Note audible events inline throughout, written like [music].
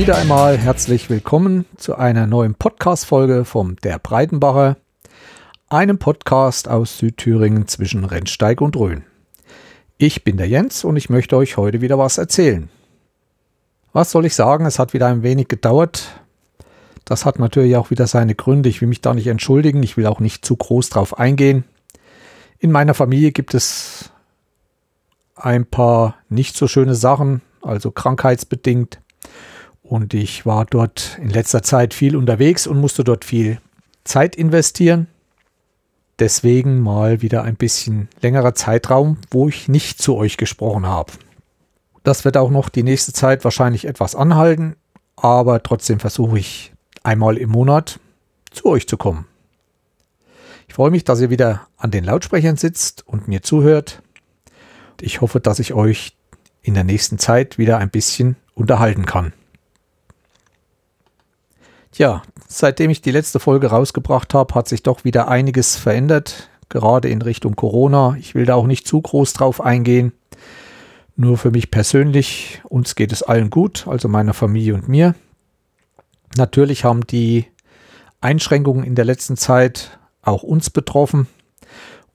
wieder einmal herzlich willkommen zu einer neuen Podcast-Folge vom Der Breitenbacher, einem Podcast aus Südthüringen zwischen Rennsteig und Rhön. Ich bin der Jens und ich möchte euch heute wieder was erzählen. Was soll ich sagen? Es hat wieder ein wenig gedauert. Das hat natürlich auch wieder seine Gründe. Ich will mich da nicht entschuldigen. Ich will auch nicht zu groß drauf eingehen. In meiner Familie gibt es ein paar nicht so schöne Sachen, also krankheitsbedingt. Und ich war dort in letzter Zeit viel unterwegs und musste dort viel Zeit investieren. Deswegen mal wieder ein bisschen längerer Zeitraum, wo ich nicht zu euch gesprochen habe. Das wird auch noch die nächste Zeit wahrscheinlich etwas anhalten, aber trotzdem versuche ich einmal im Monat zu euch zu kommen. Ich freue mich, dass ihr wieder an den Lautsprechern sitzt und mir zuhört. Ich hoffe, dass ich euch in der nächsten Zeit wieder ein bisschen unterhalten kann. Tja, seitdem ich die letzte Folge rausgebracht habe, hat sich doch wieder einiges verändert, gerade in Richtung Corona. Ich will da auch nicht zu groß drauf eingehen. Nur für mich persönlich, uns geht es allen gut, also meiner Familie und mir. Natürlich haben die Einschränkungen in der letzten Zeit auch uns betroffen.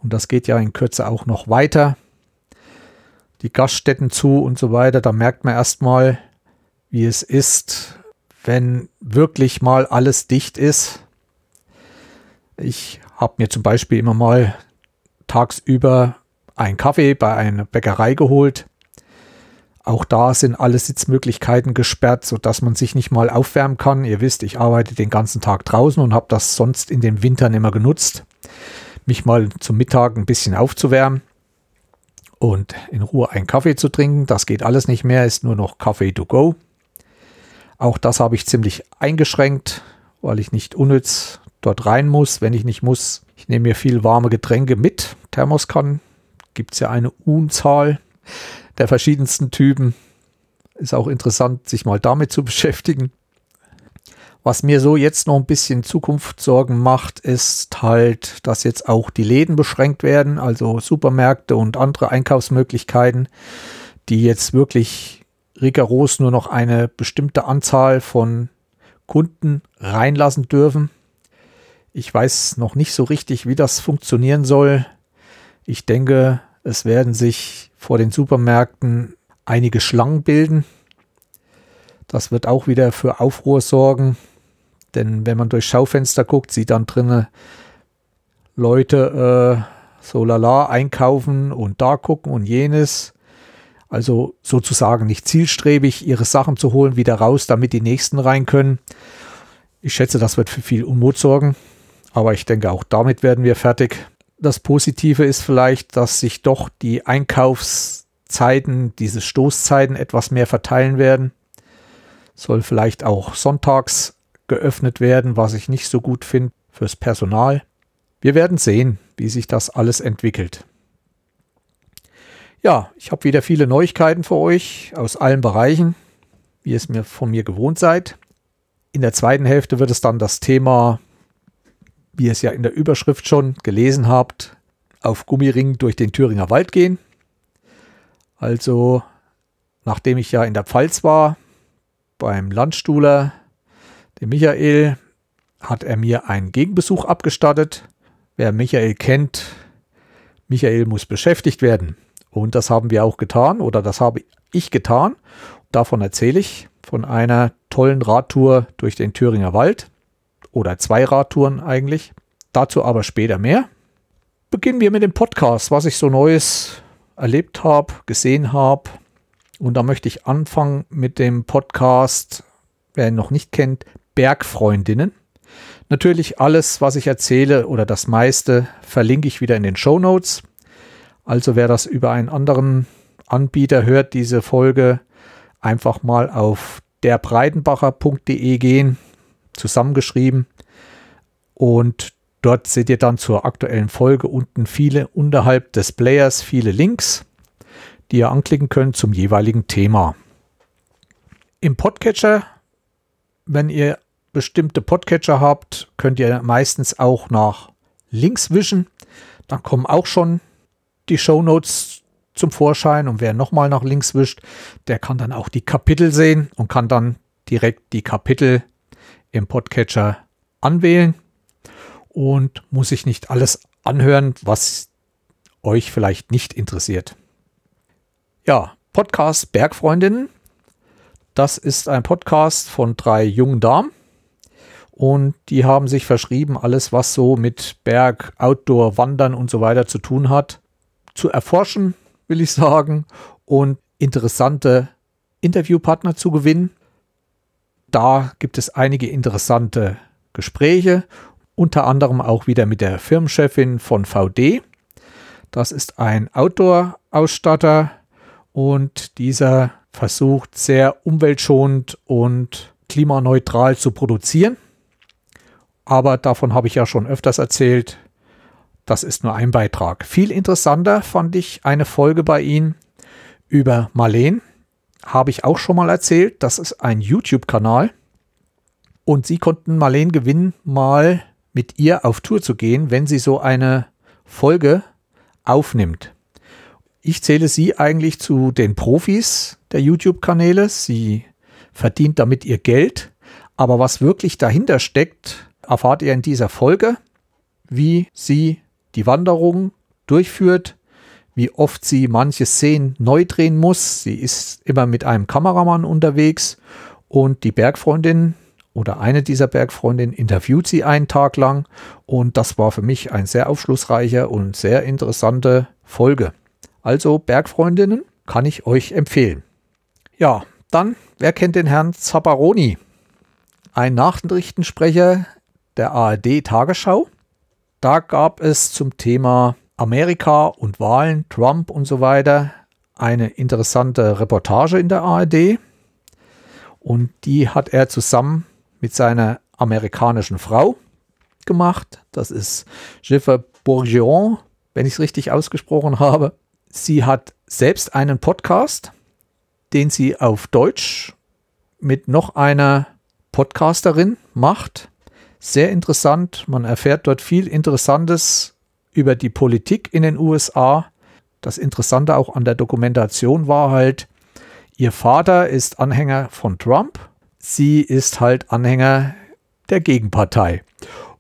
Und das geht ja in Kürze auch noch weiter. Die Gaststätten zu und so weiter, da merkt man erstmal, wie es ist, wenn wirklich mal alles dicht ist. Ich habe mir zum Beispiel immer mal tagsüber einen Kaffee bei einer Bäckerei geholt. Auch da sind alle Sitzmöglichkeiten gesperrt, sodass man sich nicht mal aufwärmen kann. Ihr wisst, ich arbeite den ganzen Tag draußen und habe das sonst in den Wintern immer genutzt, mich mal zum Mittag ein bisschen aufzuwärmen und in Ruhe einen Kaffee zu trinken. Das geht alles nicht mehr, ist nur noch Kaffee to go. Auch das habe ich ziemlich eingeschränkt, weil ich nicht unnütz dort rein muss, wenn ich nicht muss. Ich nehme mir viel warme Getränke mit. Thermoskannen gibt es ja eine Unzahl der verschiedensten Typen. Ist auch interessant, sich mal damit zu [laughs] beschäftigen. Was mir so jetzt noch ein bisschen Zukunftssorgen macht, ist halt, dass jetzt auch die Läden beschränkt werden, also Supermärkte und andere Einkaufsmöglichkeiten, die jetzt wirklich rigoros nur noch eine bestimmte Anzahl von Kunden reinlassen dürfen. Ich weiß noch nicht so richtig, wie das funktionieren soll. Ich denke, es werden sich vor den Supermärkten einige Schlangen bilden. Das wird auch wieder für Aufruhr sorgen, denn wenn man durch Schaufenster guckt, sieht dann drinnen Leute äh, so lala einkaufen und da gucken und jenes. Also sozusagen nicht zielstrebig, ihre Sachen zu holen, wieder raus, damit die nächsten rein können. Ich schätze, das wird für viel Unmut sorgen. Aber ich denke, auch damit werden wir fertig. Das Positive ist vielleicht, dass sich doch die Einkaufszeiten, diese Stoßzeiten etwas mehr verteilen werden. Soll vielleicht auch sonntags geöffnet werden, was ich nicht so gut finde fürs Personal. Wir werden sehen, wie sich das alles entwickelt. Ja, ich habe wieder viele Neuigkeiten für euch aus allen Bereichen, wie ihr es mir von mir gewohnt seid. In der zweiten Hälfte wird es dann das Thema, wie ihr es ja in der Überschrift schon gelesen habt, auf Gummiring durch den Thüringer Wald gehen. Also, nachdem ich ja in der Pfalz war, beim Landstuhler, dem Michael, hat er mir einen Gegenbesuch abgestattet. Wer Michael kennt, Michael muss beschäftigt werden. Und das haben wir auch getan oder das habe ich getan. Davon erzähle ich von einer tollen Radtour durch den Thüringer Wald oder zwei Radtouren eigentlich. Dazu aber später mehr. Beginnen wir mit dem Podcast, was ich so Neues erlebt habe, gesehen habe. Und da möchte ich anfangen mit dem Podcast, wer ihn noch nicht kennt, Bergfreundinnen. Natürlich alles, was ich erzähle oder das meiste verlinke ich wieder in den Show Notes. Also wer das über einen anderen Anbieter hört, diese Folge, einfach mal auf derbreitenbacher.de gehen, zusammengeschrieben. Und dort seht ihr dann zur aktuellen Folge unten viele unterhalb des Players viele Links, die ihr anklicken könnt zum jeweiligen Thema. Im Podcatcher, wenn ihr bestimmte Podcatcher habt, könnt ihr meistens auch nach links wischen. Dann kommen auch schon die Show Notes zum Vorschein und wer nochmal nach links wischt, der kann dann auch die Kapitel sehen und kann dann direkt die Kapitel im Podcatcher anwählen und muss sich nicht alles anhören, was euch vielleicht nicht interessiert. Ja, Podcast Bergfreundinnen. Das ist ein Podcast von drei jungen Damen und die haben sich verschrieben, alles was so mit Berg, Outdoor, Wandern und so weiter zu tun hat, zu erforschen, will ich sagen, und interessante Interviewpartner zu gewinnen. Da gibt es einige interessante Gespräche, unter anderem auch wieder mit der Firmenchefin von VD. Das ist ein Outdoor-Ausstatter und dieser versucht sehr umweltschonend und klimaneutral zu produzieren. Aber davon habe ich ja schon öfters erzählt. Das ist nur ein Beitrag. Viel interessanter fand ich eine Folge bei Ihnen über Marleen. Habe ich auch schon mal erzählt. Das ist ein YouTube-Kanal. Und Sie konnten Marleen gewinnen, mal mit ihr auf Tour zu gehen, wenn sie so eine Folge aufnimmt. Ich zähle sie eigentlich zu den Profis der YouTube-Kanäle. Sie verdient damit ihr Geld. Aber was wirklich dahinter steckt, erfahrt ihr in dieser Folge, wie sie die Wanderung durchführt, wie oft sie manche Szenen neu drehen muss. Sie ist immer mit einem Kameramann unterwegs und die Bergfreundin oder eine dieser Bergfreundinnen interviewt sie einen Tag lang und das war für mich ein sehr aufschlussreicher und sehr interessante Folge. Also Bergfreundinnen kann ich euch empfehlen. Ja, dann, wer kennt den Herrn Zapparoni? Ein Nachrichtensprecher der ARD Tagesschau. Da gab es zum Thema Amerika und Wahlen, Trump und so weiter eine interessante Reportage in der ARD. Und die hat er zusammen mit seiner amerikanischen Frau gemacht. Das ist Jennifer Bourgeon, wenn ich es richtig ausgesprochen habe. Sie hat selbst einen Podcast, den sie auf Deutsch mit noch einer Podcasterin macht. Sehr interessant. Man erfährt dort viel Interessantes über die Politik in den USA. Das Interessante auch an der Dokumentation war halt, ihr Vater ist Anhänger von Trump. Sie ist halt Anhänger der Gegenpartei.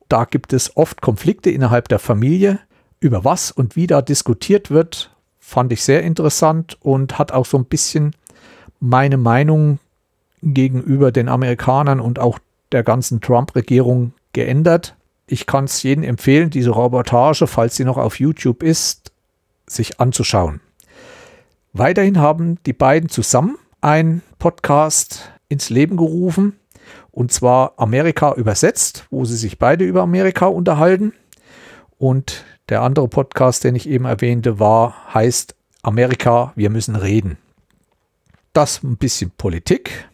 Da gibt es oft Konflikte innerhalb der Familie. Über was und wie da diskutiert wird, fand ich sehr interessant und hat auch so ein bisschen meine Meinung gegenüber den Amerikanern und auch der ganzen Trump-Regierung geändert. Ich kann es jedem empfehlen, diese Reportage, falls sie noch auf YouTube ist, sich anzuschauen. Weiterhin haben die beiden zusammen einen Podcast ins Leben gerufen, und zwar Amerika übersetzt, wo sie sich beide über Amerika unterhalten. Und der andere Podcast, den ich eben erwähnte, war, heißt Amerika, wir müssen reden. Das ein bisschen Politik.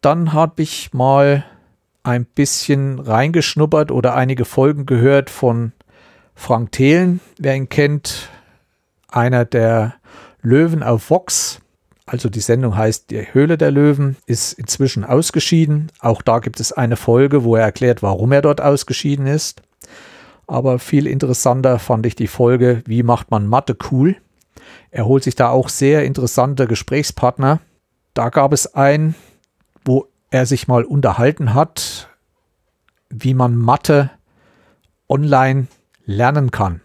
Dann habe ich mal ein bisschen reingeschnuppert oder einige Folgen gehört von Frank Thelen, wer ihn kennt, einer der Löwen auf Vox. Also die Sendung heißt Die Höhle der Löwen, ist inzwischen ausgeschieden. Auch da gibt es eine Folge, wo er erklärt, warum er dort ausgeschieden ist. Aber viel interessanter fand ich die Folge, wie macht man Mathe cool. Er holt sich da auch sehr interessante Gesprächspartner. Da gab es einen, wo er sich mal unterhalten hat, wie man Mathe online lernen kann.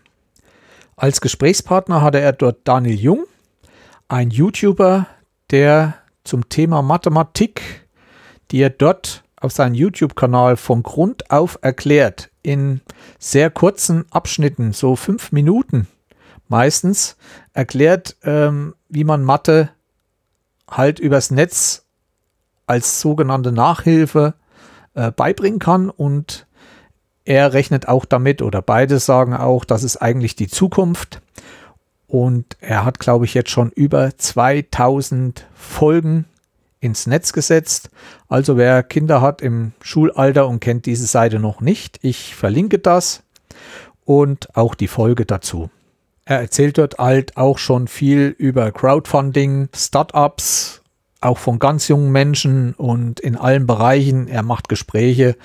Als Gesprächspartner hatte er dort Daniel Jung, ein YouTuber, der zum Thema Mathematik, die er dort auf seinem YouTube-Kanal von Grund auf erklärt, in sehr kurzen Abschnitten, so fünf Minuten meistens, erklärt, ähm, wie man Mathe halt übers Netz als sogenannte Nachhilfe äh, beibringen kann und er rechnet auch damit oder beide sagen auch, das ist eigentlich die Zukunft und er hat, glaube ich, jetzt schon über 2000 Folgen ins Netz gesetzt. Also wer Kinder hat im Schulalter und kennt diese Seite noch nicht, ich verlinke das und auch die Folge dazu. Er erzählt dort halt auch schon viel über Crowdfunding, Startups, auch von ganz jungen Menschen und in allen Bereichen. Er macht Gespräche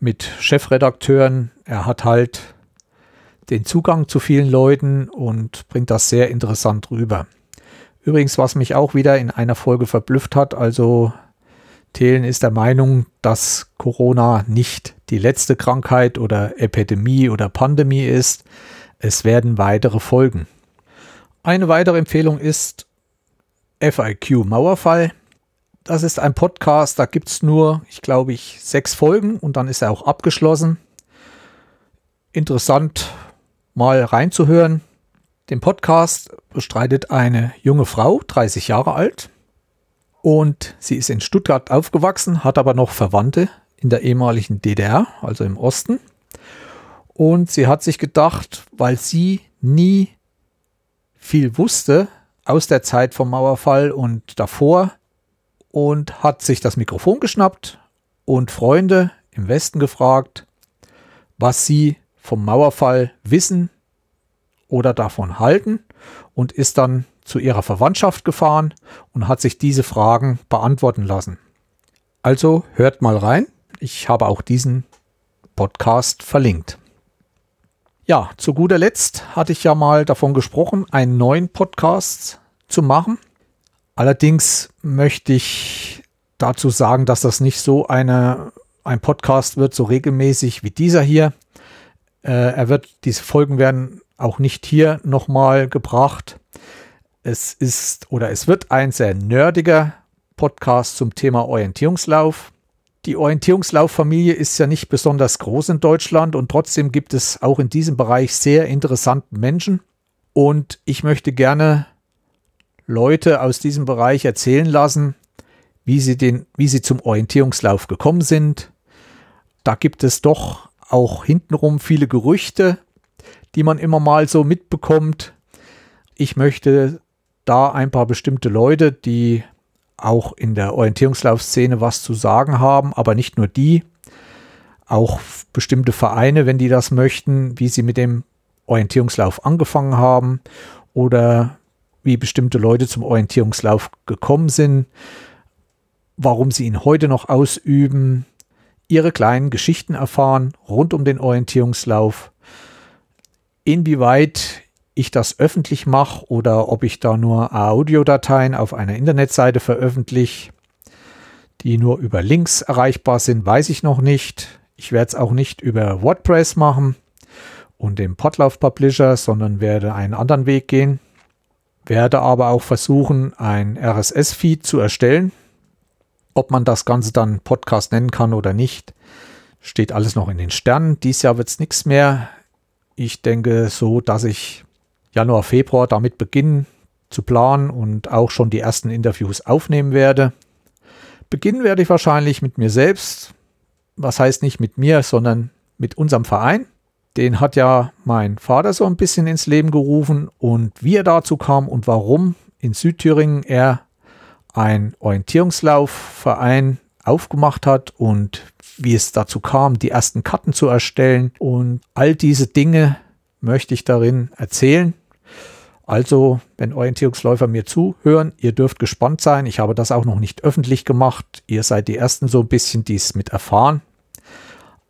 mit Chefredakteuren. Er hat halt den Zugang zu vielen Leuten und bringt das sehr interessant rüber. Übrigens, was mich auch wieder in einer Folge verblüfft hat, also Thelen ist der Meinung, dass Corona nicht die letzte Krankheit oder Epidemie oder Pandemie ist. Es werden weitere folgen. Eine weitere Empfehlung ist FIQ Mauerfall. Das ist ein Podcast, da gibt es nur, ich glaube, ich sechs Folgen und dann ist er auch abgeschlossen. Interessant mal reinzuhören. Den Podcast bestreitet eine junge Frau, 30 Jahre alt. Und sie ist in Stuttgart aufgewachsen, hat aber noch Verwandte in der ehemaligen DDR, also im Osten. Und sie hat sich gedacht, weil sie nie viel wusste aus der Zeit vom Mauerfall und davor, und hat sich das Mikrofon geschnappt und Freunde im Westen gefragt, was sie vom Mauerfall wissen oder davon halten und ist dann zu ihrer Verwandtschaft gefahren und hat sich diese Fragen beantworten lassen. Also hört mal rein. Ich habe auch diesen Podcast verlinkt. Ja, zu guter Letzt hatte ich ja mal davon gesprochen, einen neuen Podcast zu machen. Allerdings möchte ich dazu sagen, dass das nicht so eine, ein Podcast wird, so regelmäßig wie dieser hier. Äh, er wird, diese Folgen werden auch nicht hier nochmal gebracht. Es ist oder es wird ein sehr nerdiger Podcast zum Thema Orientierungslauf. Die Orientierungslauffamilie ist ja nicht besonders groß in Deutschland und trotzdem gibt es auch in diesem Bereich sehr interessante Menschen. Und ich möchte gerne Leute aus diesem Bereich erzählen lassen, wie sie, den, wie sie zum Orientierungslauf gekommen sind. Da gibt es doch auch hintenrum viele Gerüchte, die man immer mal so mitbekommt. Ich möchte da ein paar bestimmte Leute, die auch in der Orientierungslaufszene was zu sagen haben, aber nicht nur die, auch bestimmte Vereine, wenn die das möchten, wie sie mit dem Orientierungslauf angefangen haben oder wie bestimmte Leute zum Orientierungslauf gekommen sind, warum sie ihn heute noch ausüben, ihre kleinen Geschichten erfahren rund um den Orientierungslauf, inwieweit ich das öffentlich mache oder ob ich da nur Audiodateien auf einer Internetseite veröffentliche, die nur über Links erreichbar sind, weiß ich noch nicht. Ich werde es auch nicht über WordPress machen und dem Podlove Publisher, sondern werde einen anderen Weg gehen werde aber auch versuchen, ein RSS-Feed zu erstellen. Ob man das Ganze dann Podcast nennen kann oder nicht, steht alles noch in den Sternen. Dies Jahr wird es nichts mehr. Ich denke so, dass ich Januar, Februar damit beginnen zu planen und auch schon die ersten Interviews aufnehmen werde. Beginnen werde ich wahrscheinlich mit mir selbst. Was heißt nicht mit mir, sondern mit unserem Verein. Den hat ja mein Vater so ein bisschen ins Leben gerufen und wie er dazu kam und warum in Südthüringen er ein Orientierungslaufverein aufgemacht hat und wie es dazu kam, die ersten Karten zu erstellen und all diese Dinge möchte ich darin erzählen. Also, wenn Orientierungsläufer mir zuhören, ihr dürft gespannt sein. Ich habe das auch noch nicht öffentlich gemacht. Ihr seid die Ersten so ein bisschen, die es mit erfahren.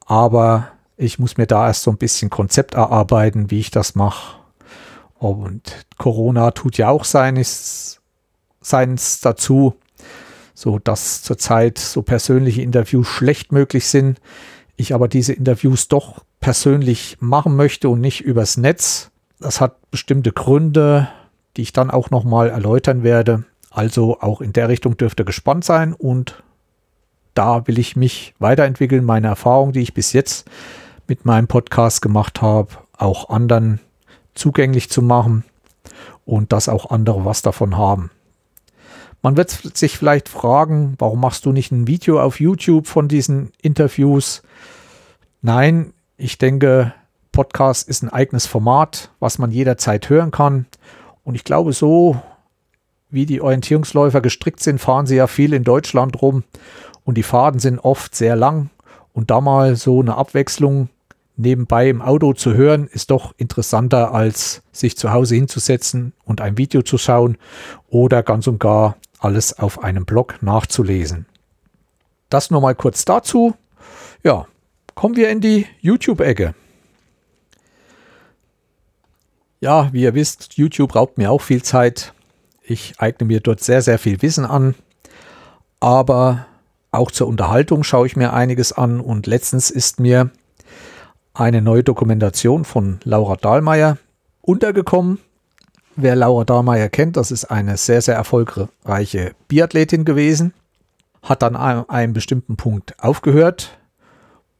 Aber ich muss mir da erst so ein bisschen Konzept erarbeiten, wie ich das mache. Und Corona tut ja auch seines, seins dazu, so dass zurzeit so persönliche Interviews schlecht möglich sind. Ich aber diese Interviews doch persönlich machen möchte und nicht übers Netz. Das hat bestimmte Gründe, die ich dann auch nochmal erläutern werde. Also auch in der Richtung dürfte gespannt sein und da will ich mich weiterentwickeln, meine Erfahrung, die ich bis jetzt mit meinem Podcast gemacht habe, auch anderen zugänglich zu machen und dass auch andere was davon haben. Man wird sich vielleicht fragen, warum machst du nicht ein Video auf YouTube von diesen Interviews? Nein, ich denke, Podcast ist ein eigenes Format, was man jederzeit hören kann. Und ich glaube, so wie die Orientierungsläufer gestrickt sind, fahren sie ja viel in Deutschland rum und die Faden sind oft sehr lang. Und da mal so eine Abwechslung nebenbei im Auto zu hören, ist doch interessanter, als sich zu Hause hinzusetzen und ein Video zu schauen oder ganz und gar alles auf einem Blog nachzulesen. Das nur mal kurz dazu. Ja, kommen wir in die YouTube-Ecke. Ja, wie ihr wisst, YouTube raubt mir auch viel Zeit. Ich eigne mir dort sehr, sehr viel Wissen an. Aber auch zur Unterhaltung schaue ich mir einiges an und letztens ist mir eine neue Dokumentation von Laura Dahlmeier untergekommen. Wer Laura Dahlmeier kennt, das ist eine sehr, sehr erfolgreiche Biathletin gewesen, hat dann an einem bestimmten Punkt aufgehört,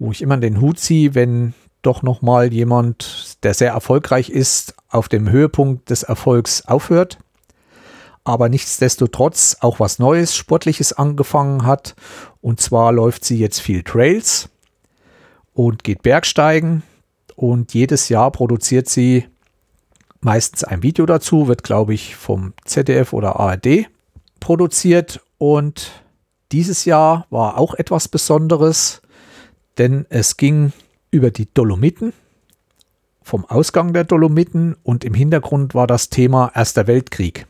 wo ich immer den Hut ziehe, wenn doch nochmal jemand, der sehr erfolgreich ist, auf dem Höhepunkt des Erfolgs aufhört aber nichtsdestotrotz auch was Neues, Sportliches angefangen hat. Und zwar läuft sie jetzt viel Trails und geht Bergsteigen. Und jedes Jahr produziert sie meistens ein Video dazu, wird, glaube ich, vom ZDF oder ARD produziert. Und dieses Jahr war auch etwas Besonderes, denn es ging über die Dolomiten, vom Ausgang der Dolomiten und im Hintergrund war das Thema Erster Weltkrieg.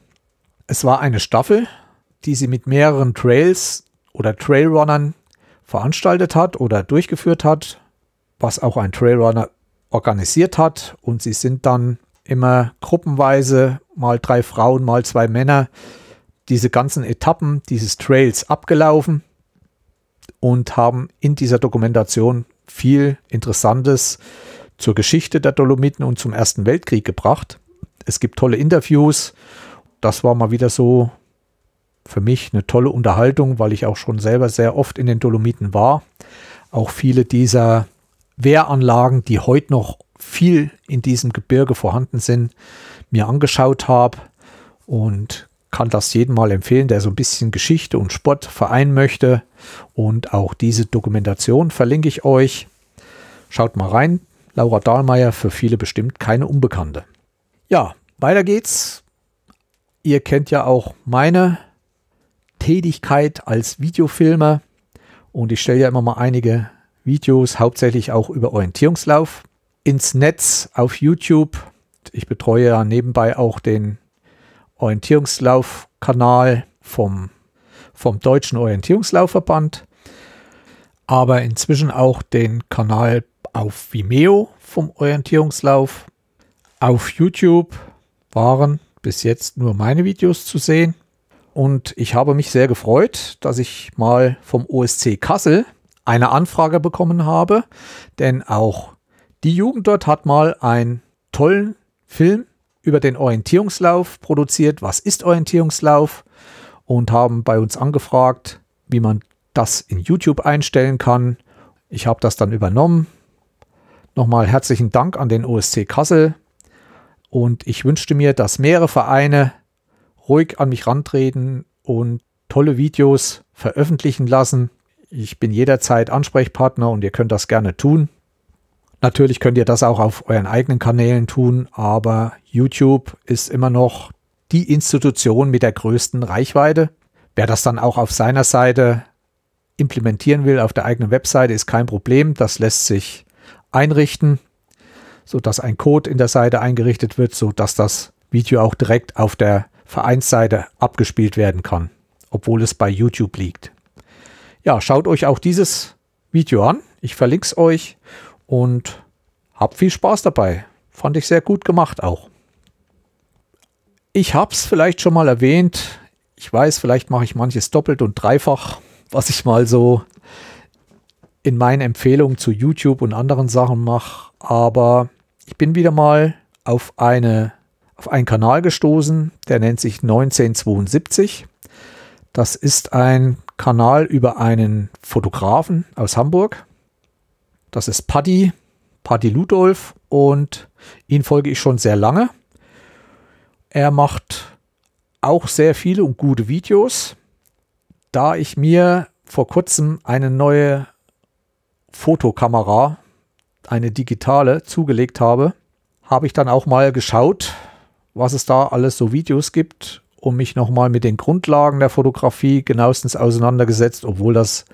Es war eine Staffel, die sie mit mehreren Trails oder Trailrunnern veranstaltet hat oder durchgeführt hat, was auch ein Trailrunner organisiert hat. Und sie sind dann immer gruppenweise, mal drei Frauen, mal zwei Männer, diese ganzen Etappen dieses Trails abgelaufen und haben in dieser Dokumentation viel Interessantes zur Geschichte der Dolomiten und zum Ersten Weltkrieg gebracht. Es gibt tolle Interviews das war mal wieder so für mich eine tolle Unterhaltung, weil ich auch schon selber sehr oft in den Dolomiten war. Auch viele dieser Wehranlagen, die heute noch viel in diesem Gebirge vorhanden sind, mir angeschaut habe und kann das jedem mal empfehlen, der so ein bisschen Geschichte und Sport vereinen möchte. Und auch diese Dokumentation verlinke ich euch. Schaut mal rein. Laura Dahlmeier, für viele bestimmt keine Unbekannte. Ja, weiter geht's Ihr kennt ja auch meine Tätigkeit als Videofilmer und ich stelle ja immer mal einige Videos, hauptsächlich auch über Orientierungslauf, ins Netz auf YouTube. Ich betreue ja nebenbei auch den Orientierungslaufkanal vom, vom Deutschen Orientierungslaufverband, aber inzwischen auch den Kanal auf Vimeo vom Orientierungslauf. Auf YouTube waren bis jetzt nur meine Videos zu sehen. Und ich habe mich sehr gefreut, dass ich mal vom OSC Kassel eine Anfrage bekommen habe, denn auch die Jugend dort hat mal einen tollen Film über den Orientierungslauf produziert. Was ist Orientierungslauf? Und haben bei uns angefragt, wie man das in YouTube einstellen kann. Ich habe das dann übernommen. Nochmal herzlichen Dank an den OSC Kassel und ich wünschte mir, dass mehrere Vereine ruhig an mich rantreten und tolle Videos veröffentlichen lassen. Ich bin jederzeit Ansprechpartner und ihr könnt das gerne tun. Natürlich könnt ihr das auch auf euren eigenen Kanälen tun, aber YouTube ist immer noch die Institution mit der größten Reichweite. Wer das dann auch auf seiner Seite implementieren will, auf der eigenen Webseite, ist kein Problem. Das lässt sich einrichten sodass ein Code in der Seite eingerichtet wird, sodass das Video auch direkt auf der Vereinsseite abgespielt werden kann, obwohl es bei YouTube liegt. Ja, schaut euch auch dieses Video an. Ich verlinke es euch und habt viel Spaß dabei. Fand ich sehr gut gemacht auch. Ich habe es vielleicht schon mal erwähnt. Ich weiß, vielleicht mache ich manches doppelt und dreifach, was ich mal so in meinen Empfehlungen zu YouTube und anderen Sachen mache. Aber ich bin wieder mal auf, eine, auf einen Kanal gestoßen, der nennt sich 1972. Das ist ein Kanal über einen Fotografen aus Hamburg. Das ist Paddy, Paddy Ludolf und ihn folge ich schon sehr lange. Er macht auch sehr viele und gute Videos. Da ich mir vor kurzem eine neue Fotokamera eine digitale zugelegt habe, habe ich dann auch mal geschaut, was es da alles so Videos gibt und mich nochmal mit den Grundlagen der Fotografie genauestens auseinandergesetzt, obwohl das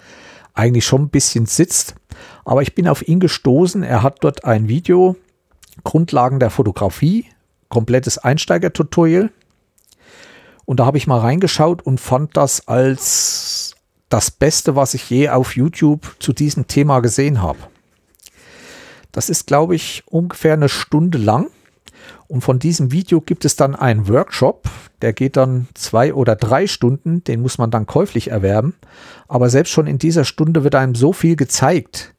eigentlich schon ein bisschen sitzt. Aber ich bin auf ihn gestoßen. Er hat dort ein Video, Grundlagen der Fotografie, komplettes Einsteiger-Tutorial. Und da habe ich mal reingeschaut und fand das als das Beste, was ich je auf YouTube zu diesem Thema gesehen habe. Das ist, glaube ich, ungefähr eine Stunde lang. Und von diesem Video gibt es dann einen Workshop, der geht dann zwei oder drei Stunden, den muss man dann käuflich erwerben. Aber selbst schon in dieser Stunde wird einem so viel gezeigt,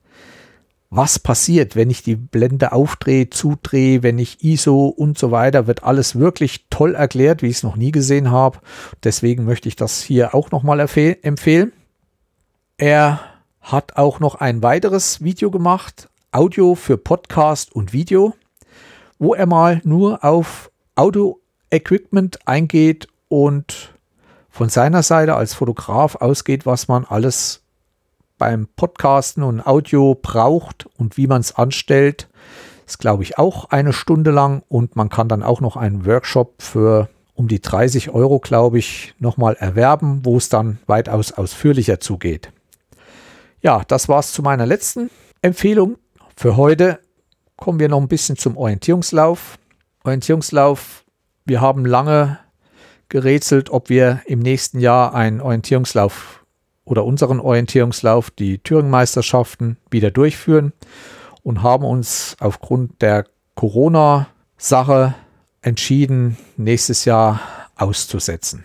was passiert, wenn ich die Blende aufdrehe, zudrehe, wenn ich ISO und so weiter, wird alles wirklich toll erklärt, wie ich es noch nie gesehen habe. Deswegen möchte ich das hier auch nochmal empfehlen. Er hat auch noch ein weiteres Video gemacht, Audio für Podcast und Video wo er mal nur auf Audio-Equipment eingeht und von seiner Seite als Fotograf ausgeht, was man alles beim Podcasten und Audio braucht und wie man es anstellt. Ist, glaube ich, auch eine Stunde lang und man kann dann auch noch einen Workshop für um die 30 Euro, glaube ich, nochmal erwerben, wo es dann weitaus ausführlicher zugeht. Ja, das war es zu meiner letzten Empfehlung für heute kommen wir noch ein bisschen zum Orientierungslauf. Orientierungslauf, wir haben lange gerätselt, ob wir im nächsten Jahr einen Orientierungslauf oder unseren Orientierungslauf, die Thüringen-Meisterschaften, wieder durchführen und haben uns aufgrund der Corona-Sache entschieden, nächstes Jahr auszusetzen.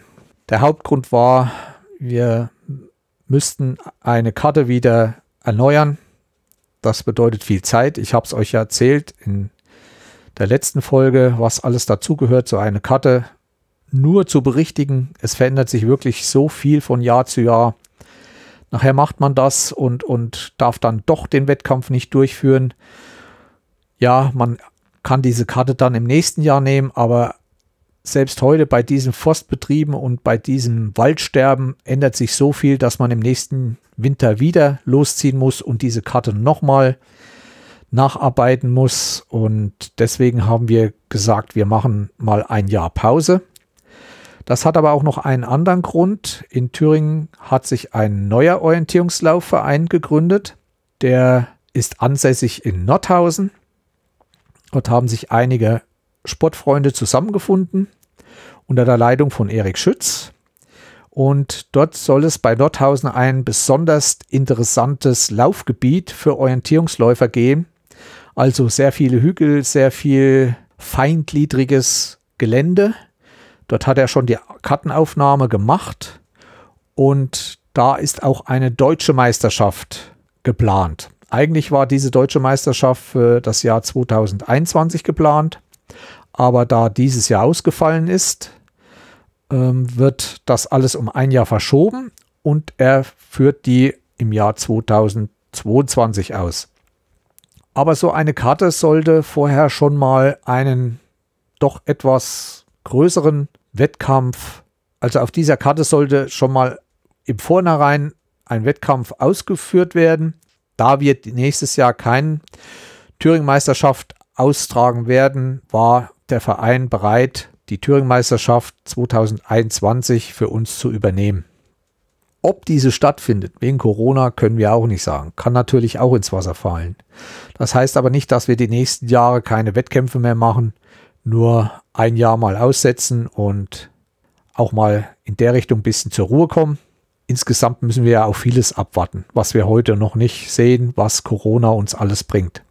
Der Hauptgrund war, wir müssten eine Karte wieder erneuern. Das bedeutet viel Zeit. Ich habe es euch ja erzählt in der letzten Folge, was alles dazugehört, so eine Karte nur zu berichtigen. Es verändert sich wirklich so viel von Jahr zu Jahr. Nachher macht man das und, und darf dann doch den Wettkampf nicht durchführen. Ja, man kann diese Karte dann im nächsten Jahr nehmen, aber selbst heute bei diesen Forstbetrieben und bei diesem Waldsterben ändert sich so viel, dass man im nächsten Winter wieder losziehen muss und diese Karte nochmal nacharbeiten muss. Und deswegen haben wir gesagt, wir machen mal ein Jahr Pause. Das hat aber auch noch einen anderen Grund. In Thüringen hat sich ein neuer Orientierungslaufverein gegründet. Der ist ansässig in Nordhausen. Dort haben sich einige Sportfreunde zusammengefunden unter der Leitung von Erik Schütz. Und dort soll es bei Nordhausen ein besonders interessantes Laufgebiet für Orientierungsläufer geben. Also sehr viele Hügel, sehr viel feingliedriges Gelände. Dort hat er schon die Kartenaufnahme gemacht und da ist auch eine deutsche Meisterschaft geplant. Eigentlich war diese deutsche Meisterschaft für das Jahr 2021 geplant, aber da dieses Jahr ausgefallen ist, ähm, wird das alles um ein Jahr verschoben und er führt die im Jahr 2022 aus. Aber so eine Karte sollte vorher schon mal einen doch etwas größeren Wettkampf, also auf dieser Karte sollte schon mal im Vornherein ein Wettkampf ausgeführt werden. Da wir nächstes Jahr keine Thüringen-Meisterschaft austragen werden, war der Verein bereit, die Thüringen-Meisterschaft 2021 für uns zu übernehmen. Ob diese stattfindet wegen Corona, können wir auch nicht sagen. Kann natürlich auch ins Wasser fallen. Das heißt aber nicht, dass wir die nächsten Jahre keine Wettkämpfe mehr machen, nur ein Jahr mal aussetzen und auch mal in der Richtung ein bisschen zur Ruhe kommen. Insgesamt müssen wir ja auch vieles abwarten, was wir heute noch nicht sehen, was Corona uns alles bringt.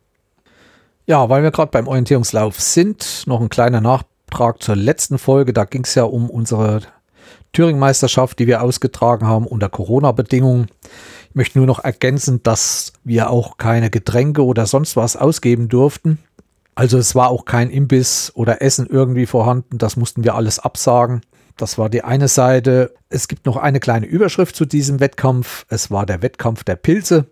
Ja, weil wir gerade beim Orientierungslauf sind, noch ein kleiner Nach Nachtrag zur letzten Folge. Da ging es ja um unsere Thüringen-Meisterschaft, die wir ausgetragen haben unter Corona-Bedingungen. Ich möchte nur noch ergänzen, dass wir auch keine Getränke oder sonst was ausgeben durften. Also es war auch kein Imbiss oder Essen irgendwie vorhanden. Das mussten wir alles absagen. Das war die eine Seite. Es gibt noch eine kleine Überschrift zu diesem Wettkampf. Es war der Wettkampf der Pilze.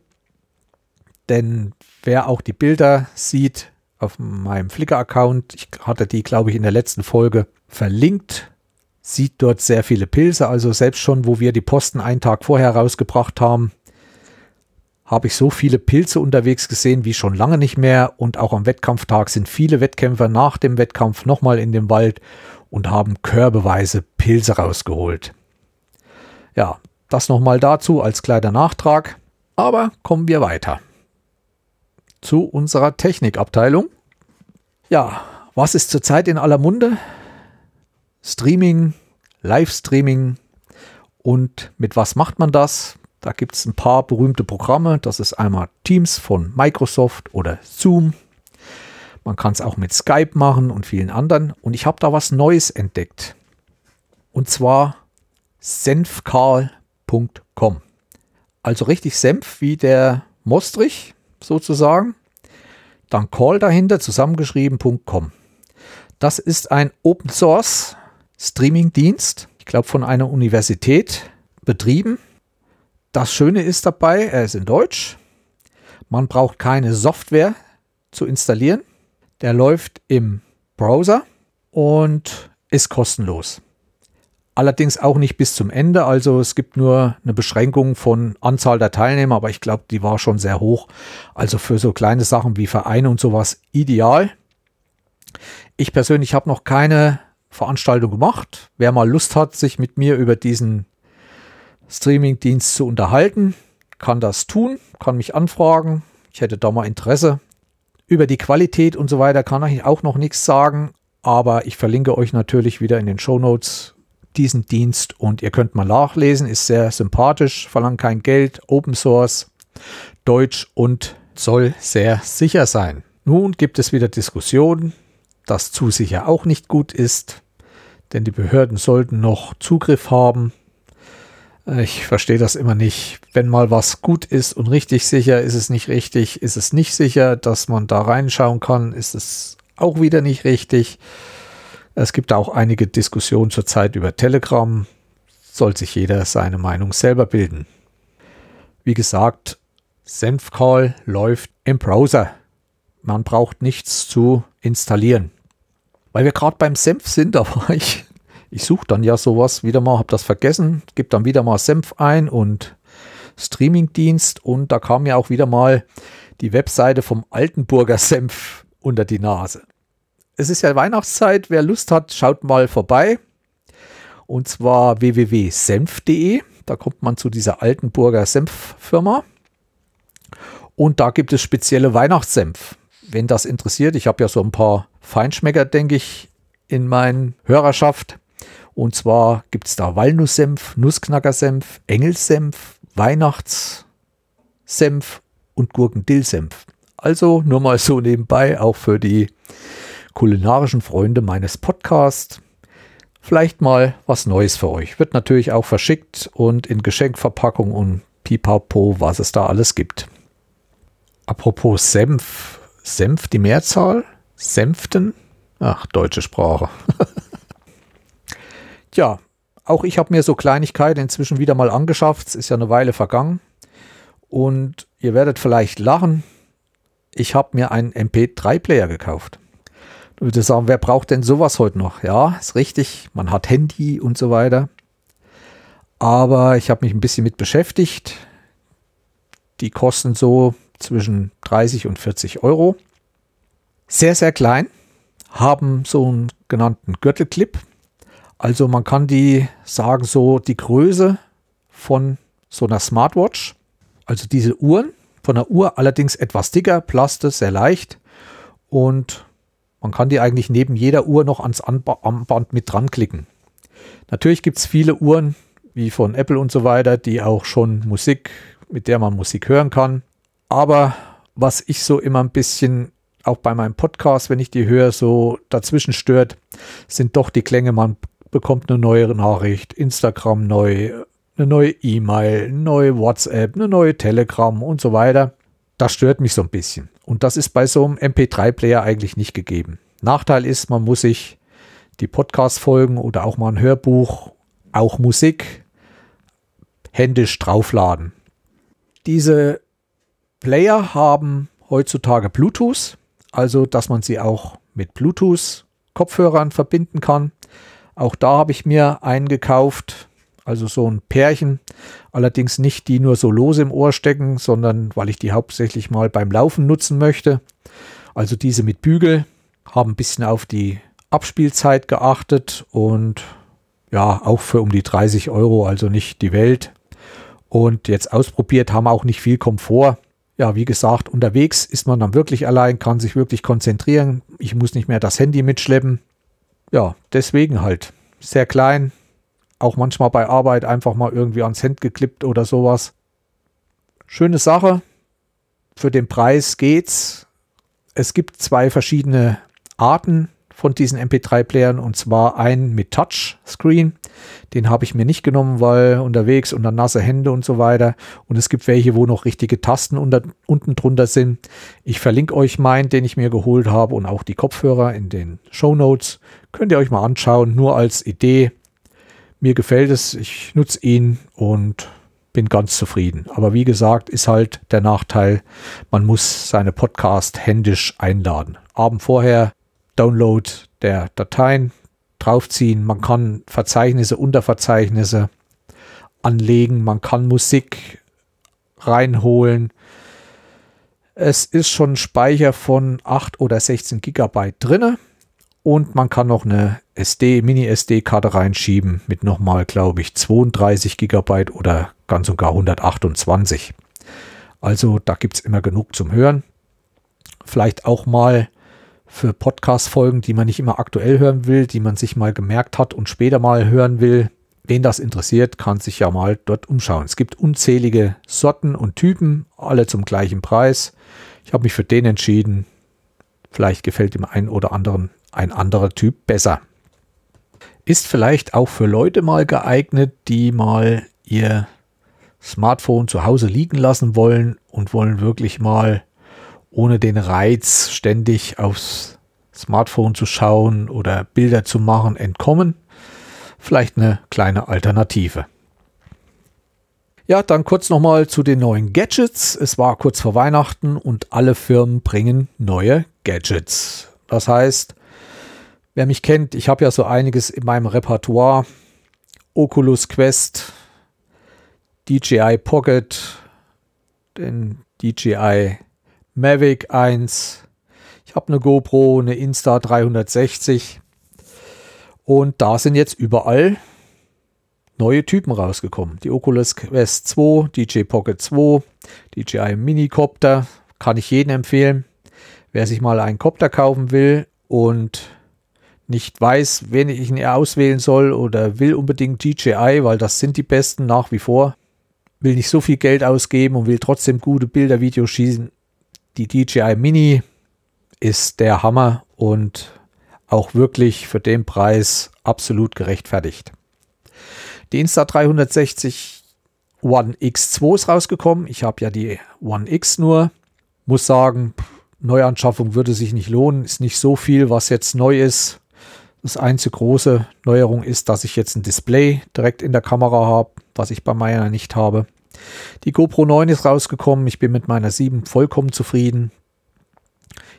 Denn wer auch die Bilder sieht, auf meinem Flickr-Account. Ich hatte die, glaube ich, in der letzten Folge verlinkt. Sieht dort sehr viele Pilze. Also selbst schon, wo wir die Posten einen Tag vorher rausgebracht haben, habe ich so viele Pilze unterwegs gesehen wie schon lange nicht mehr. Und auch am Wettkampftag sind viele Wettkämpfer nach dem Wettkampf nochmal in den Wald und haben körbeweise Pilze rausgeholt. Ja, das nochmal dazu als kleiner Nachtrag. Aber kommen wir weiter zu unserer Technikabteilung. Ja, was ist zurzeit in aller Munde? Streaming, Livestreaming und mit was macht man das? Da gibt es ein paar berühmte Programme. Das ist einmal Teams von Microsoft oder Zoom. Man kann es auch mit Skype machen und vielen anderen. Und ich habe da was Neues entdeckt. Und zwar senfkarl.com. Also richtig Senf wie der Mostrich sozusagen. Dann Call dahinter zusammengeschrieben.com. Das ist ein Open Source Streaming Dienst, ich glaube von einer Universität betrieben. Das Schöne ist dabei, er ist in Deutsch. Man braucht keine Software zu installieren. Der läuft im Browser und ist kostenlos. Allerdings auch nicht bis zum Ende. Also es gibt nur eine Beschränkung von Anzahl der Teilnehmer, aber ich glaube, die war schon sehr hoch. Also für so kleine Sachen wie Vereine und sowas ideal. Ich persönlich habe noch keine Veranstaltung gemacht. Wer mal Lust hat, sich mit mir über diesen Streaming-Dienst zu unterhalten, kann das tun, kann mich anfragen. Ich hätte da mal Interesse. Über die Qualität und so weiter kann ich auch noch nichts sagen, aber ich verlinke euch natürlich wieder in den Show Notes diesen Dienst und ihr könnt mal nachlesen, ist sehr sympathisch, verlangt kein Geld, Open Source, Deutsch und soll sehr sicher sein. Nun gibt es wieder Diskussionen, dass zu sicher auch nicht gut ist, denn die Behörden sollten noch Zugriff haben. Ich verstehe das immer nicht. Wenn mal was gut ist und richtig sicher, ist es nicht richtig. Ist es nicht sicher, dass man da reinschauen kann, ist es auch wieder nicht richtig. Es gibt auch einige Diskussionen zurzeit über Telegram. Soll sich jeder seine Meinung selber bilden. Wie gesagt, Senfcall läuft im Browser. Man braucht nichts zu installieren. Weil wir gerade beim Senf sind, [laughs] da war ich, ich suche dann ja sowas wieder mal, habe das vergessen, gebe dann wieder mal Senf ein und Streamingdienst und da kam mir auch wieder mal die Webseite vom Altenburger Senf unter die Nase es ist ja Weihnachtszeit. Wer Lust hat, schaut mal vorbei. Und zwar www.senf.de. Da kommt man zu dieser Altenburger Senffirma. Und da gibt es spezielle Weihnachtssenf. Wenn das interessiert, ich habe ja so ein paar Feinschmecker, denke ich, in meiner Hörerschaft. Und zwar gibt es da Walnusssenf, Nussknackersenf, Engelssenf, Weihnachtssenf und Gurkendillsenf. Also nur mal so nebenbei, auch für die kulinarischen Freunde meines Podcasts. Vielleicht mal was Neues für euch. Wird natürlich auch verschickt und in Geschenkverpackung und pipapo, was es da alles gibt. Apropos Senf. Senf die Mehrzahl? Senften? Ach, deutsche Sprache. [laughs] Tja, auch ich habe mir so Kleinigkeiten inzwischen wieder mal angeschafft. Es ist ja eine Weile vergangen. Und ihr werdet vielleicht lachen. Ich habe mir einen MP3-Player gekauft. Du würdest sagen, wer braucht denn sowas heute noch? Ja, ist richtig, man hat Handy und so weiter. Aber ich habe mich ein bisschen mit beschäftigt. Die kosten so zwischen 30 und 40 Euro. Sehr, sehr klein, haben so einen genannten Gürtelclip. Also man kann die sagen, so die Größe von so einer Smartwatch. Also diese Uhren, von der Uhr allerdings etwas dicker, Plaste, sehr leicht und man kann die eigentlich neben jeder Uhr noch ans Armband mit dran klicken. Natürlich gibt es viele Uhren, wie von Apple und so weiter, die auch schon Musik, mit der man Musik hören kann. Aber was ich so immer ein bisschen auch bei meinem Podcast, wenn ich die höre, so dazwischen stört, sind doch die Klänge. Man bekommt eine neue Nachricht, Instagram neu, eine neue E-Mail, neue WhatsApp, eine neue Telegram und so weiter. Das stört mich so ein bisschen. Und das ist bei so einem MP3-Player eigentlich nicht gegeben. Nachteil ist, man muss sich die Podcast-Folgen oder auch mal ein Hörbuch, auch Musik händisch draufladen. Diese Player haben heutzutage Bluetooth, also dass man sie auch mit Bluetooth-Kopfhörern verbinden kann. Auch da habe ich mir einen gekauft, also so ein Pärchen. Allerdings nicht die nur so lose im Ohr stecken, sondern weil ich die hauptsächlich mal beim Laufen nutzen möchte. Also diese mit Bügel, haben ein bisschen auf die Abspielzeit geachtet und ja, auch für um die 30 Euro, also nicht die Welt. Und jetzt ausprobiert, haben auch nicht viel Komfort. Ja, wie gesagt, unterwegs ist man dann wirklich allein, kann sich wirklich konzentrieren. Ich muss nicht mehr das Handy mitschleppen. Ja, deswegen halt. Sehr klein, auch manchmal bei Arbeit einfach mal irgendwie ans Hemd geklippt oder sowas. Schöne Sache. Für den Preis geht's. Es gibt zwei verschiedene Arten von diesen MP3-Playern und zwar einen mit Touchscreen. Den habe ich mir nicht genommen, weil unterwegs unter nasse Hände und so weiter. Und es gibt welche, wo noch richtige Tasten unter, unten drunter sind. Ich verlinke euch meinen, den ich mir geholt habe und auch die Kopfhörer in den Show Notes. Könnt ihr euch mal anschauen, nur als Idee. Mir gefällt es, ich nutze ihn und bin ganz zufrieden. Aber wie gesagt, ist halt der Nachteil, man muss seine Podcast händisch einladen. Abend vorher Download der Dateien draufziehen. Man kann Verzeichnisse, Unterverzeichnisse anlegen. Man kann Musik reinholen. Es ist schon Speicher von 8 oder 16 Gigabyte drin und man kann noch eine SD, Mini-SD-Karte reinschieben mit nochmal, glaube ich, 32 Gigabyte oder ganz und gar 128. Also da gibt es immer genug zum Hören. Vielleicht auch mal für Podcast-Folgen, die man nicht immer aktuell hören will, die man sich mal gemerkt hat und später mal hören will. Wen das interessiert, kann sich ja mal dort umschauen. Es gibt unzählige Sorten und Typen, alle zum gleichen Preis. Ich habe mich für den entschieden. Vielleicht gefällt dem einen oder anderen ein anderer Typ besser. Ist vielleicht auch für Leute mal geeignet, die mal ihr Smartphone zu Hause liegen lassen wollen und wollen wirklich mal ohne den Reiz, ständig aufs Smartphone zu schauen oder Bilder zu machen, entkommen. Vielleicht eine kleine Alternative. Ja, dann kurz nochmal zu den neuen Gadgets. Es war kurz vor Weihnachten und alle Firmen bringen neue Gadgets. Das heißt, wer mich kennt, ich habe ja so einiges in meinem Repertoire. Oculus Quest, DJI Pocket, den DJI Mavic 1. Ich habe eine GoPro, eine Insta 360. Und da sind jetzt überall neue Typen rausgekommen. Die Oculus Quest 2, DJ Pocket 2, DJI Minicopter. Kann ich jedem empfehlen. Wer sich mal einen Copter kaufen will und nicht weiß, wen ich ihn auswählen soll oder will unbedingt DJI, weil das sind die besten nach wie vor, will nicht so viel Geld ausgeben und will trotzdem gute Bilder, Videos schießen, die DJI Mini ist der Hammer und auch wirklich für den Preis absolut gerechtfertigt. Die Insta360 One X2 ist rausgekommen. Ich habe ja die One X nur. Muss sagen, Neuanschaffung würde sich nicht lohnen. Ist nicht so viel, was jetzt neu ist. Das einzige große Neuerung ist, dass ich jetzt ein Display direkt in der Kamera habe, was ich bei meiner nicht habe. Die GoPro 9 ist rausgekommen. Ich bin mit meiner 7 vollkommen zufrieden.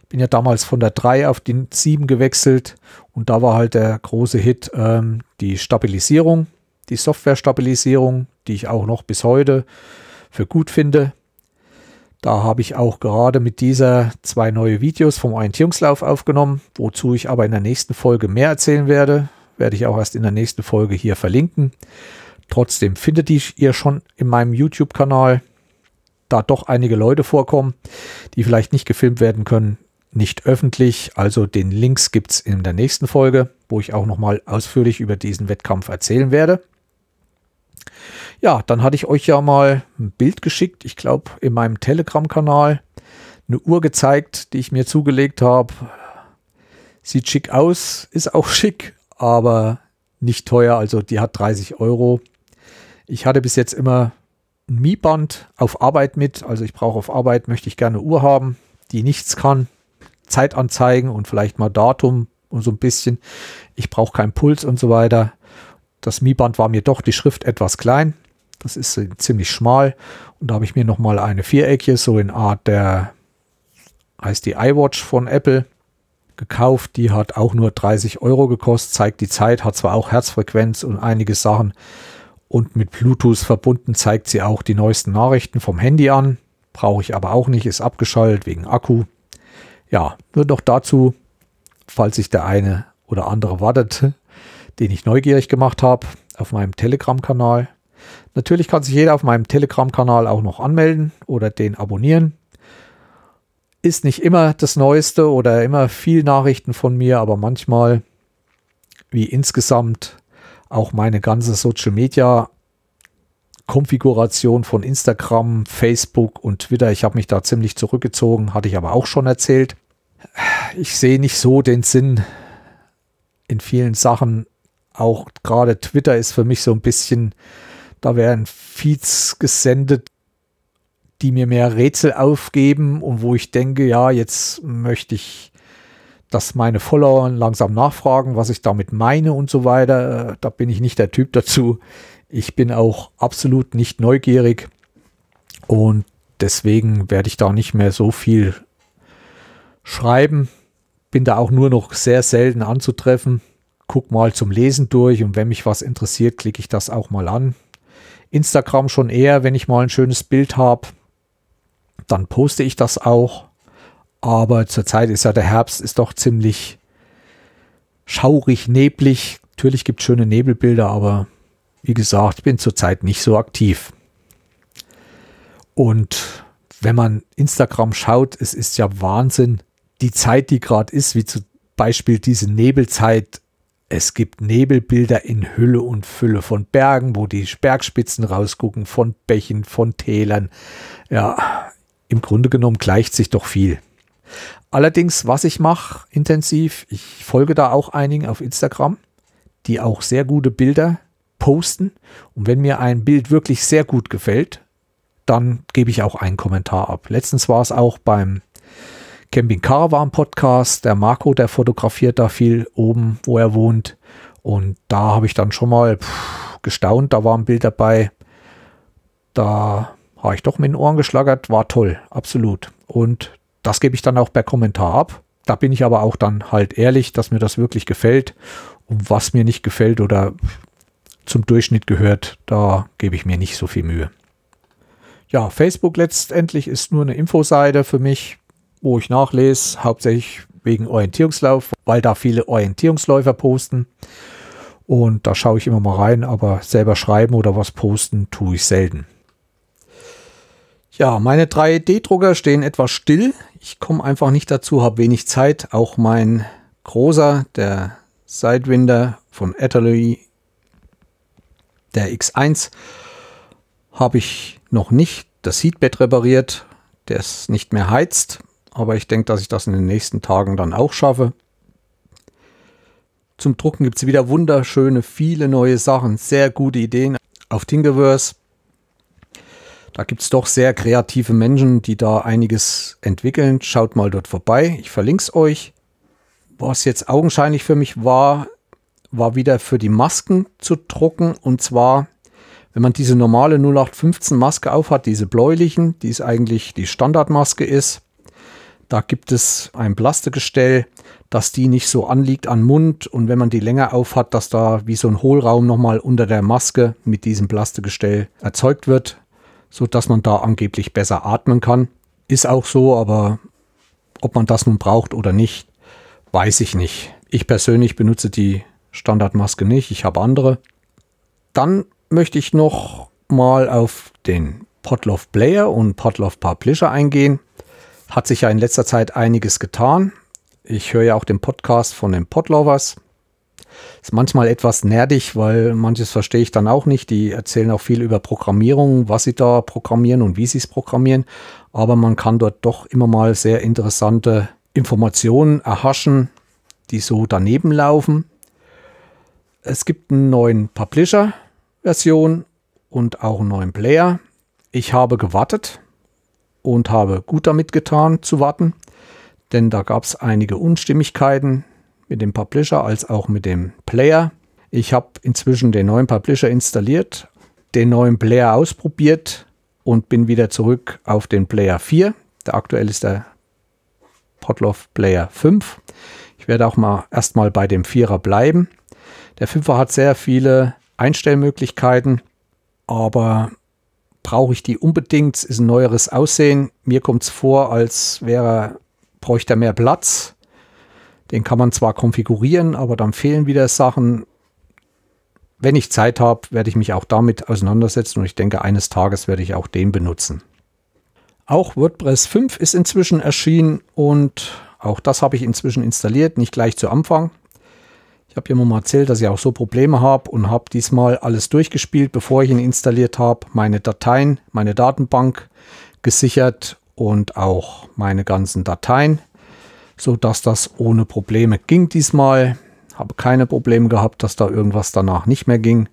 Ich bin ja damals von der 3 auf die 7 gewechselt und da war halt der große Hit ähm, die Stabilisierung, die Software-Stabilisierung, die ich auch noch bis heute für gut finde. Da habe ich auch gerade mit dieser zwei neue Videos vom Orientierungslauf aufgenommen, wozu ich aber in der nächsten Folge mehr erzählen werde. Werde ich auch erst in der nächsten Folge hier verlinken. Trotzdem findet ihr schon in meinem YouTube-Kanal, da doch einige Leute vorkommen, die vielleicht nicht gefilmt werden können, nicht öffentlich. Also den Links gibt es in der nächsten Folge, wo ich auch nochmal ausführlich über diesen Wettkampf erzählen werde. Ja, dann hatte ich euch ja mal ein Bild geschickt, ich glaube in meinem Telegram-Kanal, eine Uhr gezeigt, die ich mir zugelegt habe. Sieht schick aus, ist auch [laughs] schick, aber nicht teuer, also die hat 30 Euro. Ich hatte bis jetzt immer ein Mi-Band auf Arbeit mit. Also ich brauche auf Arbeit, möchte ich gerne eine Uhr haben, die nichts kann. Zeitanzeigen und vielleicht mal Datum und so ein bisschen. Ich brauche keinen Puls und so weiter. Das Mi-Band war mir doch die Schrift etwas klein. Das ist ziemlich schmal. Und da habe ich mir nochmal eine viereckige, so in Art der, heißt die iWatch von Apple, gekauft. Die hat auch nur 30 Euro gekostet, zeigt die Zeit, hat zwar auch Herzfrequenz und einige Sachen und mit Bluetooth verbunden zeigt sie auch die neuesten Nachrichten vom Handy an. Brauche ich aber auch nicht, ist abgeschaltet wegen Akku. Ja, nur noch dazu, falls sich der eine oder andere wartet, den ich neugierig gemacht habe, auf meinem Telegram-Kanal. Natürlich kann sich jeder auf meinem Telegram-Kanal auch noch anmelden oder den abonnieren. Ist nicht immer das Neueste oder immer viel Nachrichten von mir, aber manchmal, wie insgesamt auch meine ganze Social Media Konfiguration von Instagram, Facebook und Twitter. Ich habe mich da ziemlich zurückgezogen, hatte ich aber auch schon erzählt. ich sehe nicht so den Sinn in vielen Sachen. Auch gerade Twitter ist für mich so ein bisschen, da werden Feeds gesendet, die mir mehr Rätsel aufgeben und wo ich denke, ja, jetzt möchte ich, dass meine Follower langsam nachfragen, was ich damit meine und so weiter. Da bin ich nicht der Typ dazu. Ich bin auch absolut nicht neugierig und deswegen werde ich da nicht mehr so viel schreiben. Bin da auch nur noch sehr selten anzutreffen. Guck mal zum Lesen durch und wenn mich was interessiert, klicke ich das auch mal an. Instagram schon eher, wenn ich mal ein schönes Bild habe, dann poste ich das auch. Aber zurzeit ist ja der Herbst ist doch ziemlich schaurig, neblig. Natürlich gibt es schöne Nebelbilder, aber wie gesagt, ich bin zurzeit nicht so aktiv. Und wenn man Instagram schaut, es ist ja Wahnsinn, die Zeit, die gerade ist, wie zum Beispiel diese Nebelzeit. Es gibt Nebelbilder in Hülle und Fülle von Bergen, wo die Bergspitzen rausgucken, von Bächen, von Tälern. Ja, im Grunde genommen gleicht sich doch viel. Allerdings, was ich mache intensiv, ich folge da auch einigen auf Instagram, die auch sehr gute Bilder posten. Und wenn mir ein Bild wirklich sehr gut gefällt, dann gebe ich auch einen Kommentar ab. Letztens war es auch beim Camping Caravan Podcast. Der Marco, der fotografiert da viel oben, wo er wohnt. Und da habe ich dann schon mal pff, gestaunt. Da war ein Bild dabei. Da habe ich doch mit den Ohren geschlagert. War toll, absolut. Und das gebe ich dann auch per Kommentar ab. Da bin ich aber auch dann halt ehrlich, dass mir das wirklich gefällt. Und was mir nicht gefällt oder zum Durchschnitt gehört, da gebe ich mir nicht so viel Mühe. Ja, Facebook letztendlich ist nur eine Infoseite für mich, wo ich nachlese, hauptsächlich wegen Orientierungslauf, weil da viele Orientierungsläufer posten. Und da schaue ich immer mal rein, aber selber schreiben oder was posten tue ich selten. Ja, meine 3D-Drucker stehen etwas still. Ich komme einfach nicht dazu, habe wenig Zeit. Auch mein großer, der Sidewinder von Atelier, der X1, habe ich noch nicht das Heatbed repariert. Der ist nicht mehr heizt, aber ich denke, dass ich das in den nächsten Tagen dann auch schaffe. Zum Drucken gibt es wieder wunderschöne, viele neue Sachen, sehr gute Ideen auf Thingiverse. Da gibt es doch sehr kreative Menschen, die da einiges entwickeln. Schaut mal dort vorbei. Ich verlinke es euch. Was jetzt augenscheinlich für mich war, war wieder für die Masken zu drucken. Und zwar, wenn man diese normale 0815 Maske aufhat, diese bläulichen, die ist eigentlich die Standardmaske ist, da gibt es ein Plastikgestell, dass die nicht so anliegt an Mund und wenn man die länger aufhat, dass da wie so ein Hohlraum nochmal unter der Maske mit diesem Plastikgestell erzeugt wird so dass man da angeblich besser atmen kann. Ist auch so, aber ob man das nun braucht oder nicht, weiß ich nicht. Ich persönlich benutze die Standardmaske nicht, ich habe andere. Dann möchte ich noch mal auf den Potloff Player und Potloff Publisher eingehen. Hat sich ja in letzter Zeit einiges getan. Ich höre ja auch den Podcast von den Potlovers. Ist manchmal etwas nerdig, weil manches verstehe ich dann auch nicht. Die erzählen auch viel über Programmierung, was sie da programmieren und wie sie es programmieren. Aber man kann dort doch immer mal sehr interessante Informationen erhaschen, die so daneben laufen. Es gibt einen neuen Publisher-Version und auch einen neuen Player. Ich habe gewartet und habe gut damit getan zu warten, denn da gab es einige Unstimmigkeiten mit dem Publisher als auch mit dem Player. Ich habe inzwischen den neuen Publisher installiert, den neuen Player ausprobiert und bin wieder zurück auf den Player 4. Der aktuell ist der Potloff Player 5. Ich werde auch mal erstmal bei dem 4er bleiben. Der 5er hat sehr viele Einstellmöglichkeiten, aber brauche ich die unbedingt? Ist ein neueres Aussehen. Mir kommt es vor, als wäre, bräuchte er mehr Platz. Den kann man zwar konfigurieren, aber dann fehlen wieder Sachen. Wenn ich Zeit habe, werde ich mich auch damit auseinandersetzen und ich denke, eines Tages werde ich auch den benutzen. Auch WordPress 5 ist inzwischen erschienen und auch das habe ich inzwischen installiert, nicht gleich zu Anfang. Ich habe immer mal erzählt, dass ich auch so Probleme habe und habe diesmal alles durchgespielt, bevor ich ihn installiert habe. Meine Dateien, meine Datenbank gesichert und auch meine ganzen Dateien sodass das ohne Probleme ging diesmal. Habe keine Probleme gehabt, dass da irgendwas danach nicht mehr ging.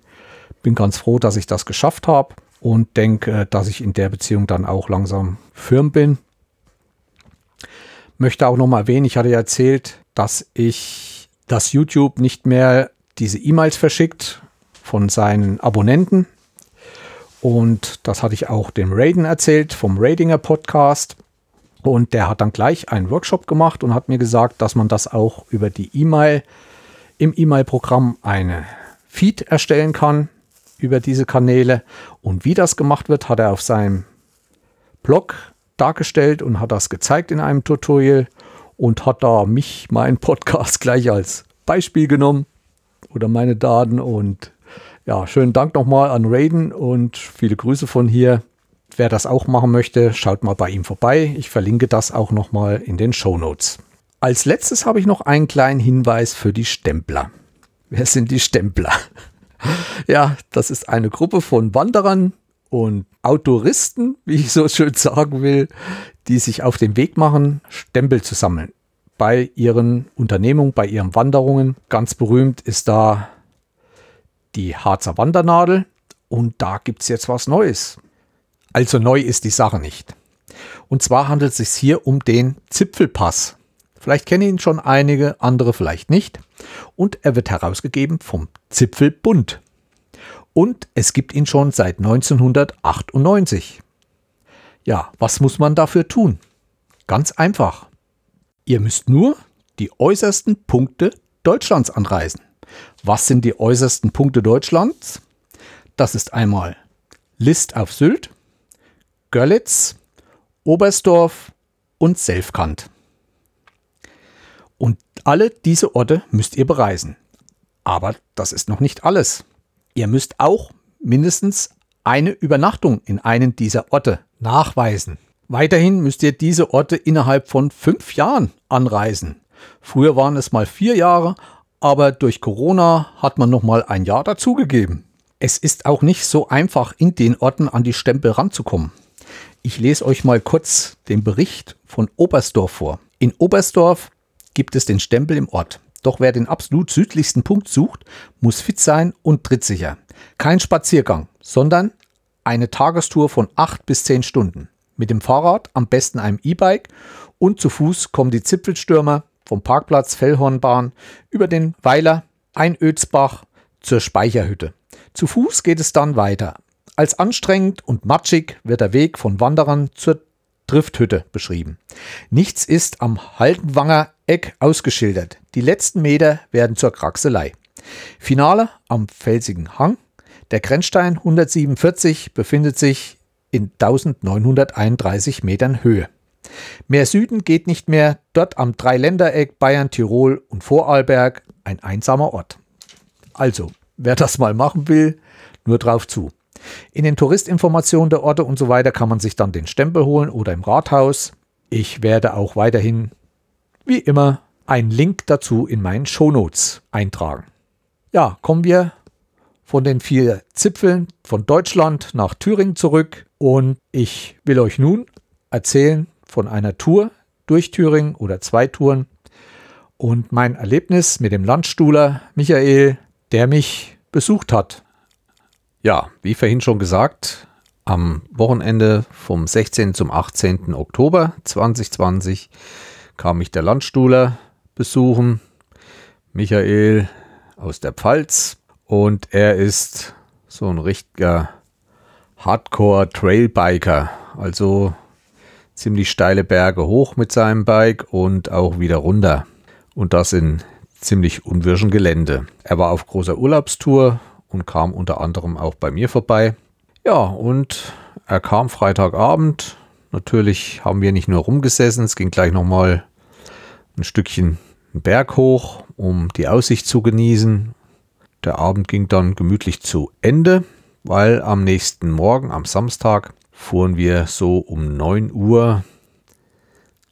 Bin ganz froh, dass ich das geschafft habe und denke, dass ich in der Beziehung dann auch langsam firm bin. Möchte auch noch mal erwähnen, ich hatte ja erzählt, dass ich das YouTube nicht mehr diese E-Mails verschickt von seinen Abonnenten. Und das hatte ich auch dem Raiden erzählt vom Radinger Podcast. Und der hat dann gleich einen Workshop gemacht und hat mir gesagt, dass man das auch über die E-Mail im E-Mail-Programm eine Feed erstellen kann über diese Kanäle. Und wie das gemacht wird, hat er auf seinem Blog dargestellt und hat das gezeigt in einem Tutorial und hat da mich, meinen [laughs] Podcast gleich als Beispiel genommen oder meine Daten und ja, schönen Dank nochmal an Raiden und viele Grüße von hier. Wer das auch machen möchte, schaut mal bei ihm vorbei. Ich verlinke das auch nochmal in den Show Notes. Als letztes habe ich noch einen kleinen Hinweis für die Stempler. Wer sind die Stempler? [laughs] ja, das ist eine Gruppe von Wanderern und Autoristen, wie ich so schön sagen will, die sich auf den Weg machen, Stempel zu sammeln. Bei ihren Unternehmungen, bei ihren Wanderungen. Ganz berühmt ist da die Harzer Wandernadel. Und da gibt es jetzt was Neues. Also neu ist die Sache nicht. Und zwar handelt es sich hier um den Zipfelpass. Vielleicht kennen ihn schon einige, andere vielleicht nicht. Und er wird herausgegeben vom Zipfelbund. Und es gibt ihn schon seit 1998. Ja, was muss man dafür tun? Ganz einfach. Ihr müsst nur die äußersten Punkte Deutschlands anreisen. Was sind die äußersten Punkte Deutschlands? Das ist einmal List auf Sylt, Görlitz, Oberstdorf und Selfkant. Und alle diese Orte müsst ihr bereisen. Aber das ist noch nicht alles. Ihr müsst auch mindestens eine Übernachtung in einen dieser Orte nachweisen. Weiterhin müsst ihr diese Orte innerhalb von fünf Jahren anreisen. Früher waren es mal vier Jahre, aber durch Corona hat man noch mal ein Jahr dazugegeben. Es ist auch nicht so einfach, in den Orten an die Stempel ranzukommen. Ich lese euch mal kurz den Bericht von Oberstdorf vor. In Oberstdorf gibt es den Stempel im Ort. Doch wer den absolut südlichsten Punkt sucht, muss fit sein und trittsicher. Kein Spaziergang, sondern eine Tagestour von 8 bis 10 Stunden. Mit dem Fahrrad, am besten einem E-Bike und zu Fuß kommen die Zipfelstürmer vom Parkplatz Fellhornbahn über den Weiler Einödsbach zur Speicherhütte. Zu Fuß geht es dann weiter. Als anstrengend und matschig wird der Weg von Wanderern zur Drifthütte beschrieben. Nichts ist am Haltenwanger Eck ausgeschildert. Die letzten Meter werden zur Kraxelei. Finale am felsigen Hang. Der Grenzstein 147 befindet sich in 1931 Metern Höhe. Mehr Süden geht nicht mehr, dort am Dreiländereck Bayern, Tirol und Vorarlberg ein einsamer Ort. Also, wer das mal machen will, nur drauf zu. In den Touristinformationen der Orte und so weiter kann man sich dann den Stempel holen oder im Rathaus. Ich werde auch weiterhin, wie immer, einen Link dazu in meinen Shownotes eintragen. Ja, kommen wir von den vier Zipfeln von Deutschland nach Thüringen zurück und ich will euch nun erzählen von einer Tour durch Thüringen oder zwei Touren und mein Erlebnis mit dem Landstuhler Michael, der mich besucht hat ja, wie vorhin schon gesagt, am Wochenende vom 16. zum 18. Oktober 2020 kam mich der Landstuhler besuchen, Michael aus der Pfalz. Und er ist so ein richtiger Hardcore-Trailbiker, also ziemlich steile Berge hoch mit seinem Bike und auch wieder runter. Und das in ziemlich unwirschen Gelände. Er war auf großer Urlaubstour und kam unter anderem auch bei mir vorbei. Ja, und er kam Freitagabend. Natürlich haben wir nicht nur rumgesessen, es ging gleich nochmal ein Stückchen einen Berg hoch, um die Aussicht zu genießen. Der Abend ging dann gemütlich zu Ende, weil am nächsten Morgen, am Samstag, fuhren wir so um 9 Uhr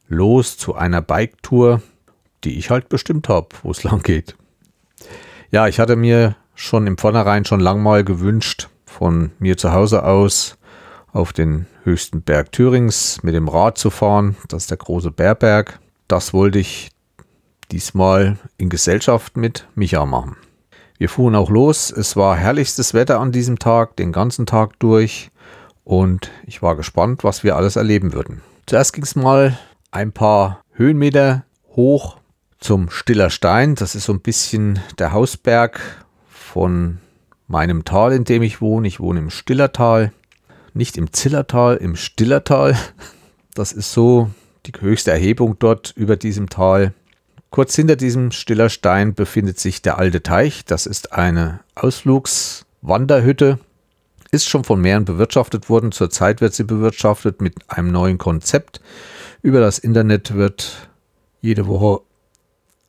los zu einer Bike-Tour, die ich halt bestimmt habe, wo es [laughs] lang geht. Ja, ich hatte mir schon im Vornherein schon lang mal gewünscht, von mir zu Hause aus auf den höchsten Berg Thürings mit dem Rad zu fahren. Das ist der große Bärberg. das wollte ich diesmal in Gesellschaft mit Micha machen. Wir fuhren auch los. Es war herrlichstes Wetter an diesem Tag, den ganzen Tag durch. Und ich war gespannt, was wir alles erleben würden. Zuerst ging es mal ein paar Höhenmeter hoch zum Stiller Stein. Das ist so ein bisschen der Hausberg von meinem Tal, in dem ich wohne. Ich wohne im Stillertal. Nicht im Zillertal, im Stillertal. Das ist so die höchste Erhebung dort über diesem Tal. Kurz hinter diesem Stiller Stein befindet sich der alte Teich. Das ist eine Ausflugswanderhütte. Ist schon von mehreren bewirtschaftet worden. Zurzeit wird sie bewirtschaftet mit einem neuen Konzept. Über das Internet wird jede Woche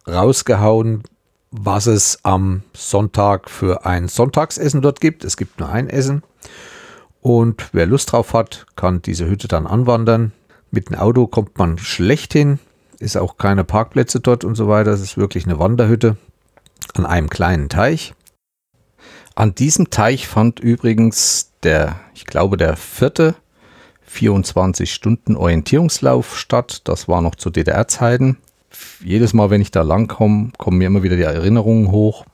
rausgehauen, was es am Sonntag für ein Sonntagsessen dort gibt. Es gibt nur ein Essen. Und wer Lust drauf hat, kann diese Hütte dann anwandern. Mit dem Auto kommt man schlecht hin ist auch keine Parkplätze dort und so weiter. Es ist wirklich eine Wanderhütte an einem kleinen Teich. An diesem Teich fand übrigens der, ich glaube, der vierte 24-Stunden-Orientierungslauf statt. Das war noch zu DDR-Zeiten. Jedes Mal, wenn ich da lang komme, kommen mir immer wieder die Erinnerungen hoch.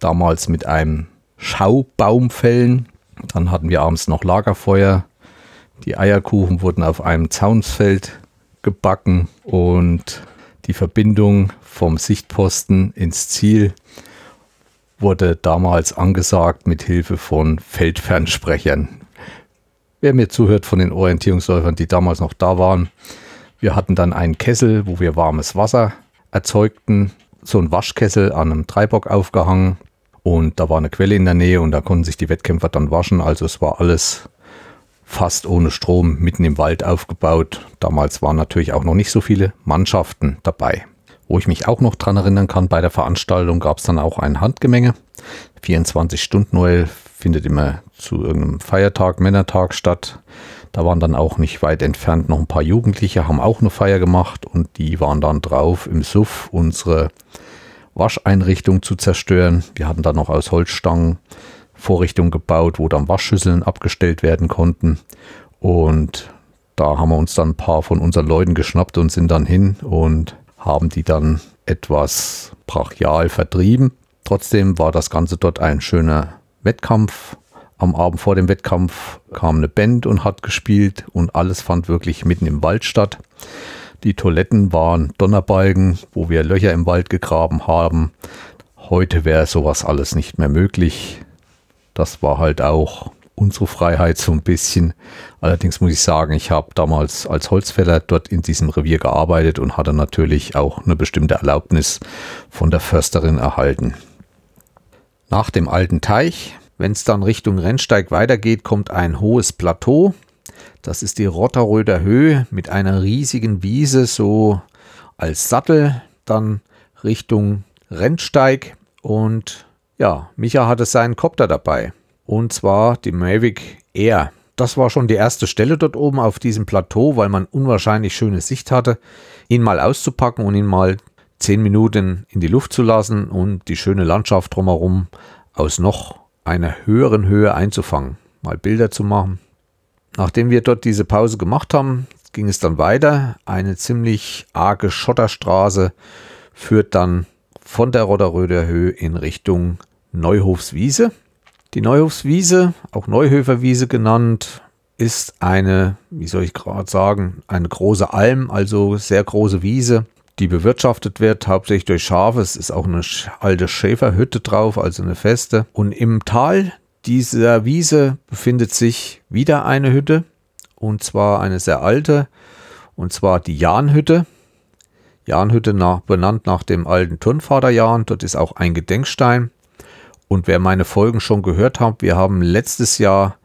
Damals mit einem Schaubaumfällen. Dann hatten wir abends noch Lagerfeuer. Die Eierkuchen wurden auf einem Zaunsfeld gebacken und die Verbindung vom Sichtposten ins Ziel wurde damals angesagt mit Hilfe von Feldfernsprechern. Wer mir zuhört von den Orientierungsläufern, die damals noch da waren, wir hatten dann einen Kessel, wo wir warmes Wasser erzeugten, so ein Waschkessel an einem Dreibock aufgehangen und da war eine Quelle in der Nähe und da konnten sich die Wettkämpfer dann waschen. Also es war alles fast ohne Strom mitten im Wald aufgebaut. Damals waren natürlich auch noch nicht so viele Mannschaften dabei. Wo ich mich auch noch dran erinnern kann, bei der Veranstaltung gab es dann auch ein Handgemenge. 24 Stunden Noel findet immer zu irgendeinem Feiertag, Männertag statt. Da waren dann auch nicht weit entfernt noch ein paar Jugendliche, haben auch eine Feier gemacht und die waren dann drauf, im Suff unsere Wascheinrichtung zu zerstören. Wir hatten dann noch aus Holzstangen Vorrichtung gebaut, wo dann Waschschüsseln abgestellt werden konnten. Und da haben wir uns dann ein paar von unseren Leuten geschnappt und sind dann hin und haben die dann etwas brachial vertrieben. Trotzdem war das Ganze dort ein schöner Wettkampf. Am Abend vor dem Wettkampf kam eine Band und hat gespielt und alles fand wirklich mitten im Wald statt. Die Toiletten waren Donnerbalken, wo wir Löcher im Wald gegraben haben. Heute wäre sowas alles nicht mehr möglich. Das war halt auch unsere Freiheit so ein bisschen. Allerdings muss ich sagen, ich habe damals als Holzfäller dort in diesem Revier gearbeitet und hatte natürlich auch eine bestimmte Erlaubnis von der Försterin erhalten. Nach dem alten Teich, wenn es dann Richtung Rennsteig weitergeht, kommt ein hohes Plateau. Das ist die Rotterröder Höhe mit einer riesigen Wiese so als Sattel. Dann Richtung Rennsteig und ja, Micha hatte seinen Copter dabei. Und zwar die Mavic Air. Das war schon die erste Stelle dort oben auf diesem Plateau, weil man unwahrscheinlich schöne Sicht hatte, ihn mal auszupacken und ihn mal zehn Minuten in die Luft zu lassen und die schöne Landschaft drumherum aus noch einer höheren Höhe einzufangen, mal Bilder zu machen. Nachdem wir dort diese Pause gemacht haben, ging es dann weiter. Eine ziemlich arge Schotterstraße führt dann von der Rodderröder Höhe in Richtung Neuhofswiese. Die Neuhofswiese, auch Neuhöferwiese genannt, ist eine, wie soll ich gerade sagen, eine große Alm, also sehr große Wiese, die bewirtschaftet wird, hauptsächlich durch Schafe. Es ist auch eine alte Schäferhütte drauf, also eine feste. Und im Tal dieser Wiese befindet sich wieder eine Hütte, und zwar eine sehr alte, und zwar die Jahnhütte. Jahnhütte nach, benannt nach dem alten Turnvater Jahn. Dort ist auch ein Gedenkstein. Und wer meine Folgen schon gehört hat, wir haben letztes Jahr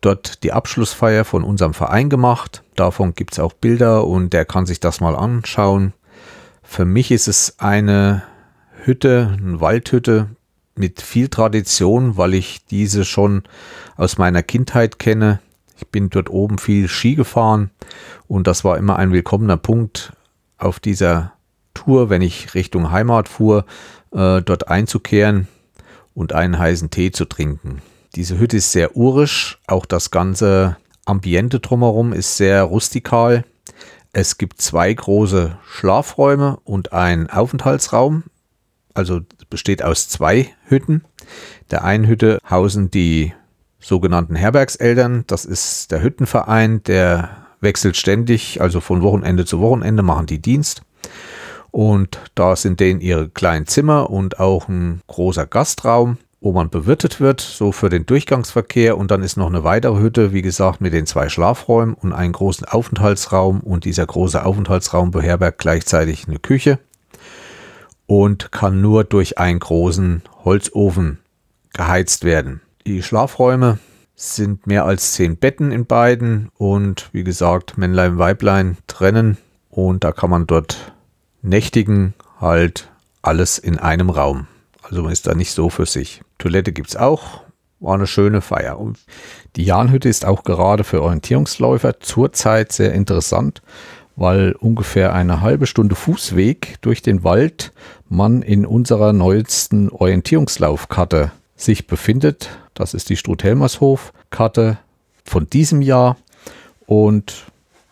dort die Abschlussfeier von unserem Verein gemacht. Davon gibt es auch Bilder und der kann sich das mal anschauen. Für mich ist es eine Hütte, eine Waldhütte mit viel Tradition, weil ich diese schon aus meiner Kindheit kenne. Ich bin dort oben viel Ski gefahren und das war immer ein willkommener Punkt, auf dieser Tour, wenn ich Richtung Heimat fuhr, äh, dort einzukehren und einen heißen Tee zu trinken. Diese Hütte ist sehr urisch, auch das ganze Ambiente drumherum ist sehr rustikal. Es gibt zwei große Schlafräume und einen Aufenthaltsraum. Also besteht aus zwei Hütten. Der einen Hütte hausen die sogenannten Herbergseltern. Das ist der Hüttenverein, der wechselt ständig, also von Wochenende zu Wochenende machen die Dienst. Und da sind denen ihre kleinen Zimmer und auch ein großer Gastraum, wo man bewirtet wird, so für den Durchgangsverkehr. Und dann ist noch eine weitere Hütte, wie gesagt, mit den zwei Schlafräumen und einen großen Aufenthaltsraum. Und dieser große Aufenthaltsraum beherbergt gleichzeitig eine Küche und kann nur durch einen großen Holzofen geheizt werden. Die Schlafräume sind mehr als zehn Betten in beiden und wie gesagt, Männlein, Weiblein trennen und da kann man dort nächtigen, halt alles in einem Raum. Also man ist da nicht so für sich. Toilette gibt es auch, war eine schöne Feier. Und die Jahnhütte ist auch gerade für Orientierungsläufer zurzeit sehr interessant, weil ungefähr eine halbe Stunde Fußweg durch den Wald man in unserer neuesten Orientierungslaufkarte sich befindet. Das ist die Struth-Helmershof-Karte von diesem Jahr. Und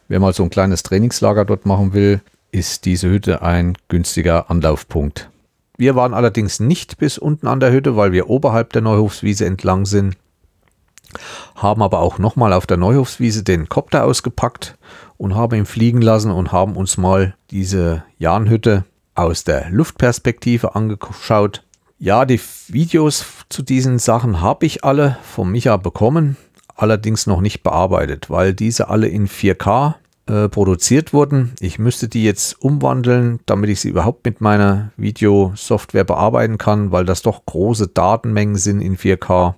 wer mal so ein kleines Trainingslager dort machen will, ist diese Hütte ein günstiger Anlaufpunkt. Wir waren allerdings nicht bis unten an der Hütte, weil wir oberhalb der Neuhofswiese entlang sind. Haben aber auch nochmal auf der Neuhofswiese den Kopter ausgepackt und haben ihn fliegen lassen und haben uns mal diese Jahnhütte aus der Luftperspektive angeschaut. Ja, die Videos zu diesen Sachen habe ich alle von Micha bekommen, allerdings noch nicht bearbeitet, weil diese alle in 4K äh, produziert wurden. Ich müsste die jetzt umwandeln, damit ich sie überhaupt mit meiner Videosoftware bearbeiten kann, weil das doch große Datenmengen sind in 4K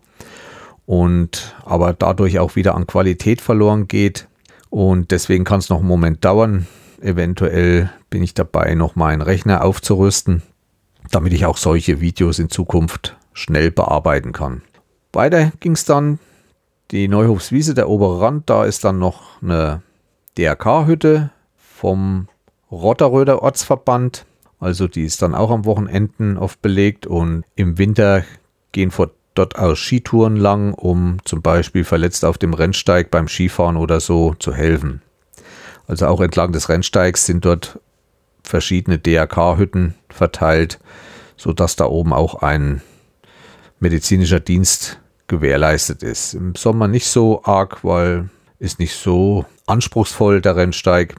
und aber dadurch auch wieder an Qualität verloren geht. Und deswegen kann es noch einen Moment dauern. Eventuell bin ich dabei, noch meinen Rechner aufzurüsten damit ich auch solche Videos in Zukunft schnell bearbeiten kann. Weiter ging es dann die Neuhofswiese, der obere Rand, da ist dann noch eine DRK-Hütte vom Rotterröder Ortsverband. Also die ist dann auch am Wochenenden oft belegt und im Winter gehen vor dort aus Skitouren lang, um zum Beispiel verletzt auf dem Rennsteig beim Skifahren oder so zu helfen. Also auch entlang des Rennsteigs sind dort verschiedene DRK-Hütten verteilt, sodass da oben auch ein medizinischer Dienst gewährleistet ist. Im Sommer nicht so arg, weil ist nicht so anspruchsvoll der Rennsteig,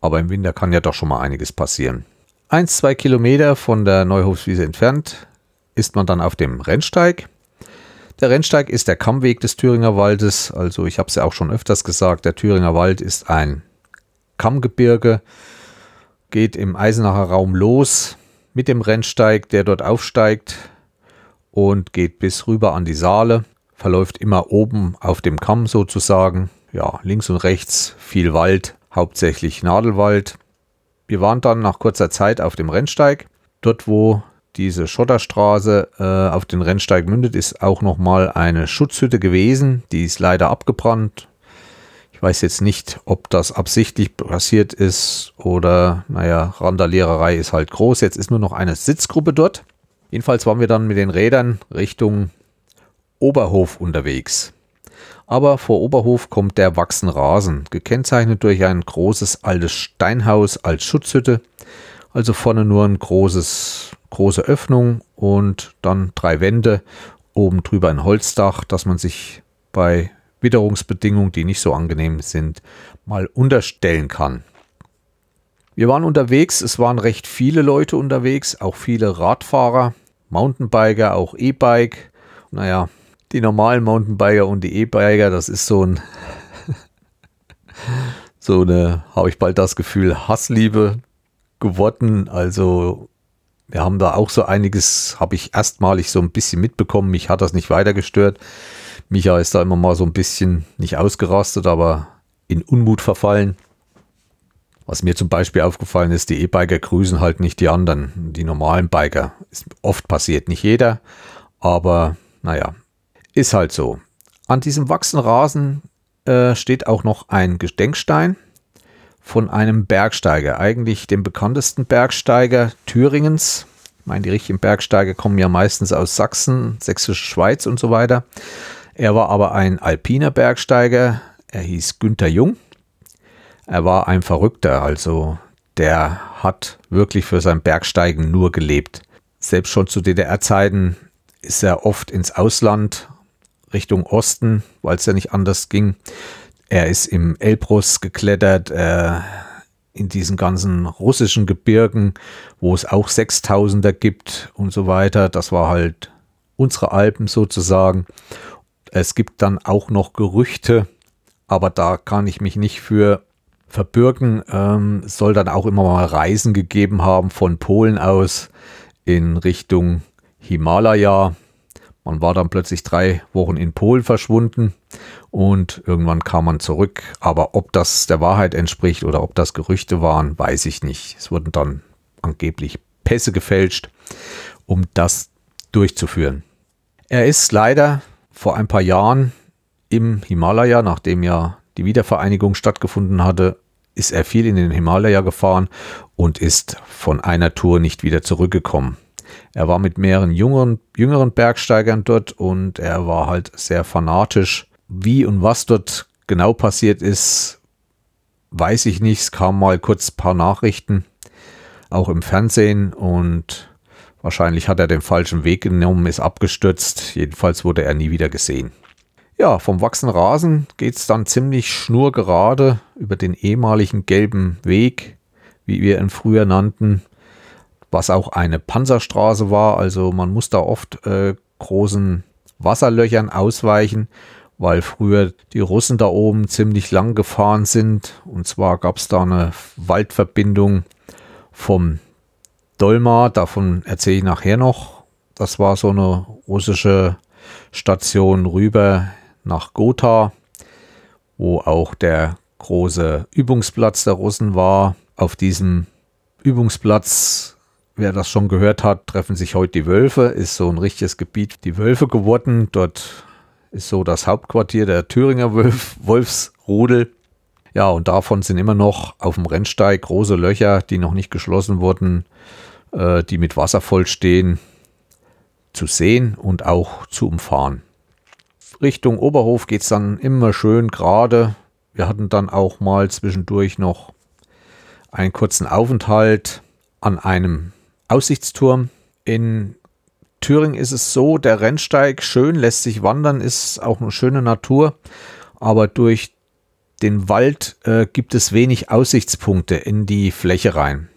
aber im Winter kann ja doch schon mal einiges passieren. Eins, zwei Kilometer von der Neuhofswiese entfernt ist man dann auf dem Rennsteig. Der Rennsteig ist der Kammweg des Thüringer Waldes. Also ich habe es ja auch schon öfters gesagt, der Thüringer Wald ist ein Kammgebirge geht im Eisenacher Raum los mit dem Rennsteig, der dort aufsteigt und geht bis rüber an die Saale, verläuft immer oben auf dem Kamm sozusagen. Ja, links und rechts viel Wald, hauptsächlich Nadelwald. Wir waren dann nach kurzer Zeit auf dem Rennsteig. Dort, wo diese Schotterstraße äh, auf den Rennsteig mündet, ist auch nochmal eine Schutzhütte gewesen. Die ist leider abgebrannt weiß jetzt nicht, ob das absichtlich passiert ist oder, naja, Randaliererei ist halt groß. Jetzt ist nur noch eine Sitzgruppe dort. Jedenfalls waren wir dann mit den Rädern Richtung Oberhof unterwegs. Aber vor Oberhof kommt der Wachsenrasen, gekennzeichnet durch ein großes altes Steinhaus als Schutzhütte. Also vorne nur ein großes, große Öffnung und dann drei Wände, oben drüber ein Holzdach, dass man sich bei Witterungsbedingungen, die nicht so angenehm sind, mal unterstellen kann. Wir waren unterwegs, es waren recht viele Leute unterwegs, auch viele Radfahrer, Mountainbiker, auch E-Bike. Naja, die normalen Mountainbiker und die E-Biker, das ist so ein, [laughs] so eine, habe ich bald das Gefühl, Hassliebe geworden. Also wir haben da auch so einiges, habe ich erstmalig so ein bisschen mitbekommen. Mich hat das nicht weiter gestört. Micha ist da immer mal so ein bisschen nicht ausgerastet, aber in Unmut verfallen. Was mir zum Beispiel aufgefallen ist, die E-Biker grüßen halt nicht die anderen, die normalen Biker. Ist oft passiert, nicht jeder, aber naja, ist halt so. An diesem Wachsenrasen äh, steht auch noch ein Gedenkstein von einem Bergsteiger, eigentlich dem bekanntesten Bergsteiger Thüringens. Ich meine, die richtigen Bergsteiger kommen ja meistens aus Sachsen, Sächsische Schweiz und so weiter. Er war aber ein alpiner Bergsteiger. Er hieß Günther Jung. Er war ein Verrückter, also der hat wirklich für sein Bergsteigen nur gelebt. Selbst schon zu DDR-Zeiten ist er oft ins Ausland Richtung Osten, weil es ja nicht anders ging. Er ist im Elbrus geklettert, äh, in diesen ganzen russischen Gebirgen, wo es auch Sechstausender gibt und so weiter. Das war halt unsere Alpen sozusagen. Es gibt dann auch noch Gerüchte, aber da kann ich mich nicht für verbürgen. Ähm, soll dann auch immer mal Reisen gegeben haben von Polen aus in Richtung Himalaya. Man war dann plötzlich drei Wochen in Polen verschwunden und irgendwann kam man zurück. Aber ob das der Wahrheit entspricht oder ob das Gerüchte waren, weiß ich nicht. Es wurden dann angeblich Pässe gefälscht, um das durchzuführen. Er ist leider vor ein paar Jahren im Himalaya, nachdem ja die Wiedervereinigung stattgefunden hatte, ist er viel in den Himalaya gefahren und ist von einer Tour nicht wieder zurückgekommen. Er war mit mehreren jüngeren, jüngeren Bergsteigern dort und er war halt sehr fanatisch. Wie und was dort genau passiert ist, weiß ich nicht. Es kamen mal kurz ein paar Nachrichten, auch im Fernsehen und wahrscheinlich hat er den falschen Weg genommen, ist abgestürzt. Jedenfalls wurde er nie wieder gesehen. Ja, vom wachsenden Rasen geht es dann ziemlich schnurgerade über den ehemaligen gelben Weg, wie wir ihn früher nannten, was auch eine Panzerstraße war. Also man muss da oft äh, großen Wasserlöchern ausweichen, weil früher die Russen da oben ziemlich lang gefahren sind. Und zwar gab es da eine Waldverbindung vom Dolmar, davon erzähle ich nachher noch. Das war so eine russische Station rüber nach Gotha, wo auch der große Übungsplatz der Russen war. Auf diesem Übungsplatz Wer das schon gehört hat, treffen sich heute die Wölfe, ist so ein richtiges Gebiet, die Wölfe geworden. Dort ist so das Hauptquartier der Thüringer Wolf, Wolfsrudel. Ja, und davon sind immer noch auf dem Rennsteig große Löcher, die noch nicht geschlossen wurden, äh, die mit Wasser vollstehen, zu sehen und auch zu umfahren. Richtung Oberhof geht es dann immer schön gerade. Wir hatten dann auch mal zwischendurch noch einen kurzen Aufenthalt an einem Aussichtsturm. In Thüringen ist es so, der Rennsteig schön, lässt sich wandern, ist auch eine schöne Natur, aber durch den Wald äh, gibt es wenig Aussichtspunkte in die Fläche rein.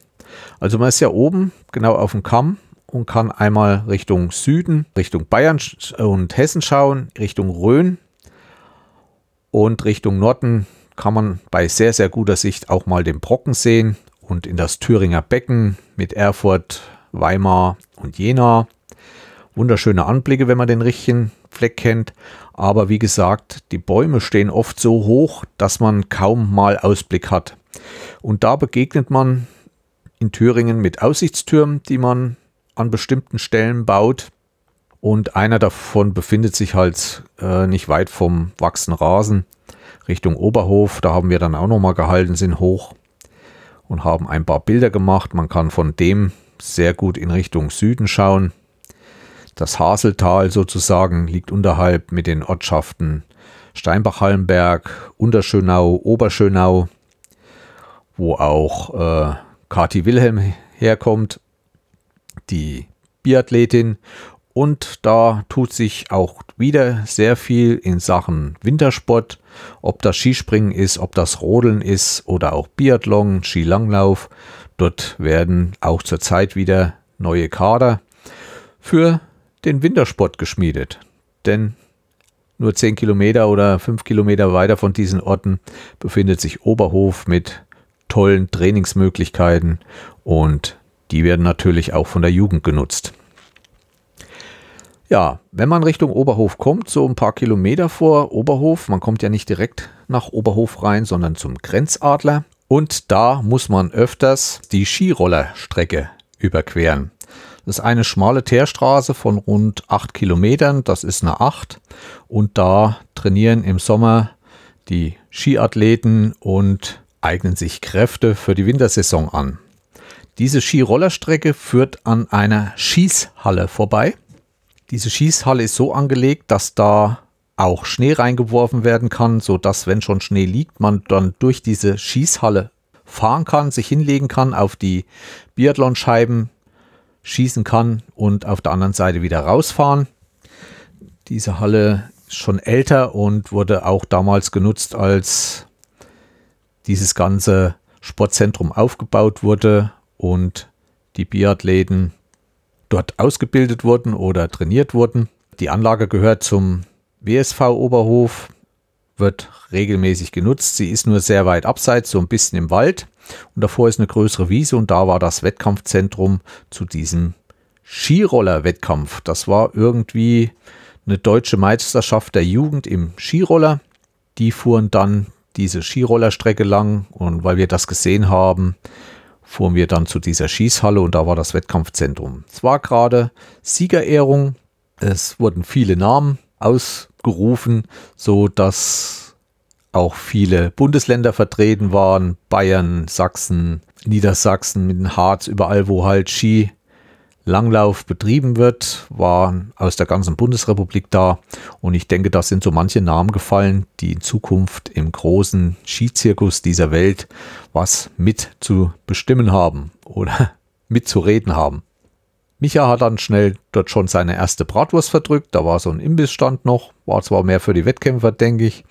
Also man ist ja oben, genau auf dem Kamm und kann einmal Richtung Süden, Richtung Bayern und Hessen schauen, Richtung Rhön und Richtung Norden kann man bei sehr, sehr guter Sicht auch mal den Brocken sehen und in das Thüringer Becken mit Erfurt, Weimar und Jena. Wunderschöne Anblicke, wenn man den richtigen Fleck kennt. Aber wie gesagt, die Bäume stehen oft so hoch, dass man kaum mal Ausblick hat. Und da begegnet man in Thüringen mit Aussichtstürmen, die man an bestimmten Stellen baut. Und einer davon befindet sich halt äh, nicht weit vom wachsenden Rasen Richtung Oberhof. Da haben wir dann auch nochmal gehalten, sind hoch und haben ein paar Bilder gemacht. Man kann von dem sehr gut in Richtung Süden schauen. Das Haseltal sozusagen liegt unterhalb mit den Ortschaften Steinbach-Hallenberg, Unterschönau, Oberschönau, wo auch äh, Kati Wilhelm herkommt, die Biathletin. Und da tut sich auch wieder sehr viel in Sachen Wintersport ob das Skispringen ist, ob das Rodeln ist oder auch Biathlon, Skilanglauf. Dort werden auch zurzeit wieder neue Kader für den Wintersport geschmiedet. Denn nur 10 Kilometer oder 5 Kilometer weiter von diesen Orten befindet sich Oberhof mit tollen Trainingsmöglichkeiten und die werden natürlich auch von der Jugend genutzt. Ja, wenn man Richtung Oberhof kommt, so ein paar Kilometer vor Oberhof, man kommt ja nicht direkt nach Oberhof rein, sondern zum Grenzadler. Und da muss man öfters die Skirollerstrecke überqueren. Das ist eine schmale Teerstraße von rund 8 Kilometern, das ist eine 8. Und da trainieren im Sommer die Skiathleten und eignen sich Kräfte für die Wintersaison an. Diese Skirollerstrecke führt an einer Schießhalle vorbei. Diese Schießhalle ist so angelegt, dass da auch Schnee reingeworfen werden kann, so dass wenn schon Schnee liegt, man dann durch diese Schießhalle fahren kann, sich hinlegen kann, auf die Biathlonscheiben schießen kann und auf der anderen Seite wieder rausfahren. Diese Halle ist schon älter und wurde auch damals genutzt, als dieses ganze Sportzentrum aufgebaut wurde und die Biathleten dort ausgebildet wurden oder trainiert wurden. Die Anlage gehört zum WSV Oberhof, wird regelmäßig genutzt. Sie ist nur sehr weit abseits, so ein bisschen im Wald. Und davor ist eine größere Wiese und da war das Wettkampfzentrum zu diesem Skiroller-Wettkampf. Das war irgendwie eine deutsche Meisterschaft der Jugend im Skiroller. Die fuhren dann diese Skirollerstrecke lang. Und weil wir das gesehen haben, fuhren wir dann zu dieser Schießhalle und da war das Wettkampfzentrum. Es war gerade Siegerehrung, es wurden viele Namen ausgerufen, so dass auch viele Bundesländer vertreten waren, Bayern, Sachsen, Niedersachsen, mit dem Harz, überall wo halt Ski Langlauf betrieben wird, waren aus der ganzen Bundesrepublik da. Und ich denke, da sind so manche Namen gefallen, die in Zukunft im großen Skizirkus dieser Welt was mit zu bestimmen haben oder [laughs] mitzureden haben. Micha hat dann schnell dort schon seine erste Bratwurst verdrückt. Da war so ein Imbissstand noch. War zwar mehr für die Wettkämpfer, denke ich.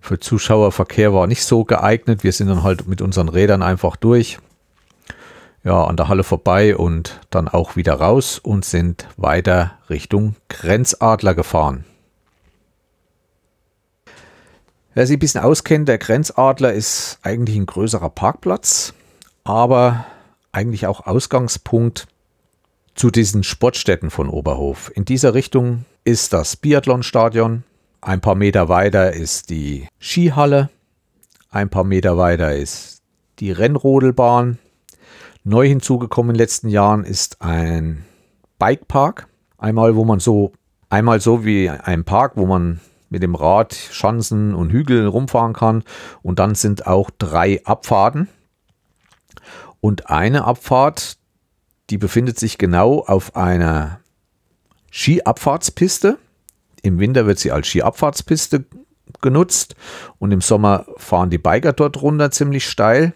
Für Zuschauerverkehr war nicht so geeignet. Wir sind dann halt mit unseren Rädern einfach durch ja, an der Halle vorbei und dann auch wieder raus und sind weiter Richtung Grenzadler gefahren. Wer sich ein bisschen auskennt, der Grenzadler ist eigentlich ein größerer Parkplatz, aber eigentlich auch Ausgangspunkt zu diesen Sportstätten von Oberhof. In dieser Richtung ist das Biathlonstadion, ein paar Meter weiter ist die Skihalle, ein paar Meter weiter ist die Rennrodelbahn, Neu hinzugekommen in den letzten Jahren ist ein Bikepark. Einmal, wo man so, einmal so wie ein Park, wo man mit dem Rad Schanzen und Hügel rumfahren kann. Und dann sind auch drei Abfahrten. Und eine Abfahrt, die befindet sich genau auf einer Skiabfahrtspiste. Im Winter wird sie als Skiabfahrtspiste genutzt und im Sommer fahren die Biker dort runter ziemlich steil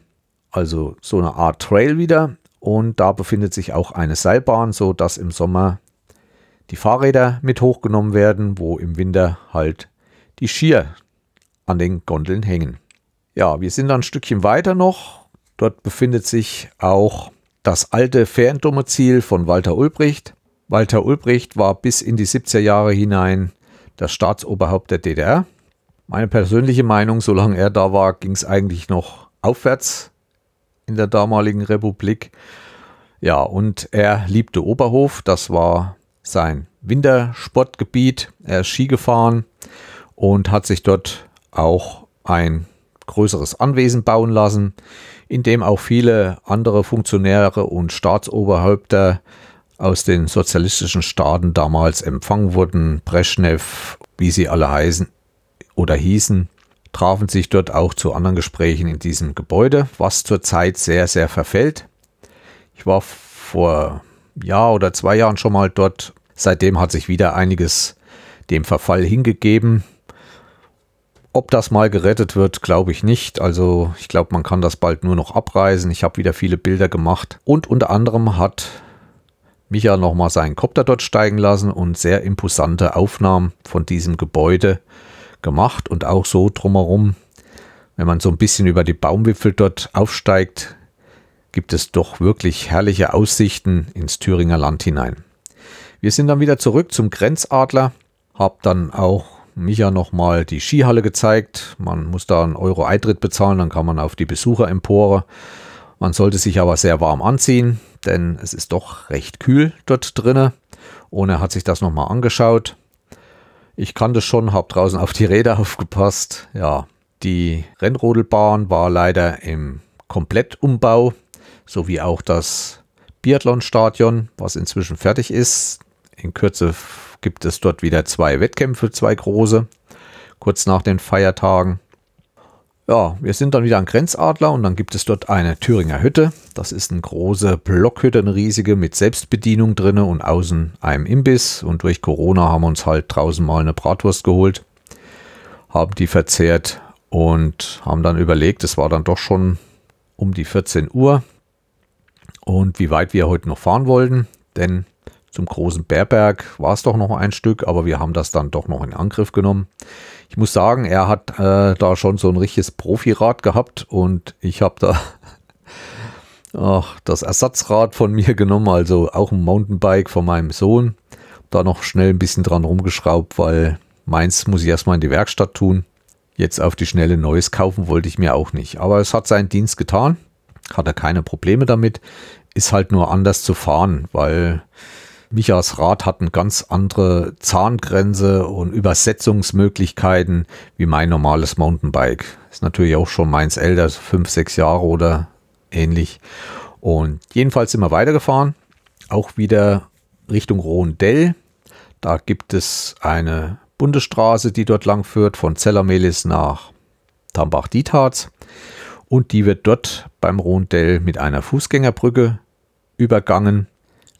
also so eine Art Trail wieder. Und da befindet sich auch eine Seilbahn, so dass im Sommer die Fahrräder mit hochgenommen werden, wo im Winter halt die Skier an den Gondeln hängen. Ja, wir sind dann ein Stückchen weiter noch. Dort befindet sich auch das alte Feriendomizil von Walter Ulbricht. Walter Ulbricht war bis in die 70er Jahre hinein das Staatsoberhaupt der DDR. Meine persönliche Meinung, solange er da war, ging es eigentlich noch aufwärts in der damaligen Republik. Ja, und er liebte Oberhof, das war sein Wintersportgebiet. Er ist Ski gefahren und hat sich dort auch ein größeres Anwesen bauen lassen, in dem auch viele andere Funktionäre und Staatsoberhäupter aus den sozialistischen Staaten damals empfangen wurden. Brezhnev, wie sie alle heißen oder hießen trafen sich dort auch zu anderen Gesprächen in diesem Gebäude, was zurzeit sehr, sehr verfällt. Ich war vor Jahr oder zwei Jahren schon mal dort. Seitdem hat sich wieder einiges dem Verfall hingegeben. Ob das mal gerettet wird, glaube ich nicht. Also ich glaube, man kann das bald nur noch abreisen. Ich habe wieder viele Bilder gemacht. Und unter anderem hat Micha nochmal seinen Kopter dort steigen lassen und sehr imposante Aufnahmen von diesem Gebäude gemacht und auch so drumherum. Wenn man so ein bisschen über die Baumwipfel dort aufsteigt, gibt es doch wirklich herrliche Aussichten ins Thüringer Land hinein. Wir sind dann wieder zurück zum Grenzadler, hab dann auch Micha nochmal die Skihalle gezeigt. Man muss da einen Euro Eintritt bezahlen, dann kann man auf die Besucherempore. Man sollte sich aber sehr warm anziehen, denn es ist doch recht kühl dort drinnen. Ohne hat sich das nochmal angeschaut. Ich kannte schon, habe draußen auf die Räder [laughs] aufgepasst. Ja, die Rennrodelbahn war leider im Komplettumbau, sowie auch das Biathlonstadion, was inzwischen fertig ist. In Kürze gibt es dort wieder zwei Wettkämpfe, zwei große, kurz nach den Feiertagen. Ja, wir sind dann wieder an Grenzadler und dann gibt es dort eine Thüringer Hütte. Das ist eine große Blockhütte, eine riesige mit Selbstbedienung drinne und außen einem Imbiss. Und durch Corona haben wir uns halt draußen mal eine Bratwurst geholt, haben die verzehrt und haben dann überlegt, es war dann doch schon um die 14 Uhr und wie weit wir heute noch fahren wollten, denn zum großen Bärberg war es doch noch ein Stück, aber wir haben das dann doch noch in Angriff genommen. Ich muss sagen, er hat äh, da schon so ein richtiges Profirad gehabt und ich habe da [laughs] ach, das Ersatzrad von mir genommen, also auch ein Mountainbike von meinem Sohn. Da noch schnell ein bisschen dran rumgeschraubt, weil meins muss ich erstmal in die Werkstatt tun. Jetzt auf die schnelle Neues kaufen wollte ich mir auch nicht. Aber es hat seinen Dienst getan, hat er keine Probleme damit, ist halt nur anders zu fahren, weil Michas Rad hat eine ganz andere Zahngrenze und Übersetzungsmöglichkeiten wie mein normales Mountainbike. Ist natürlich auch schon meins älter, fünf, sechs Jahre oder ähnlich. Und jedenfalls sind wir weitergefahren, auch wieder Richtung Rondell. Da gibt es eine Bundesstraße, die dort lang führt, von Zellermelis nach Tambach-Dietharz. Und die wird dort beim Rondell mit einer Fußgängerbrücke übergangen.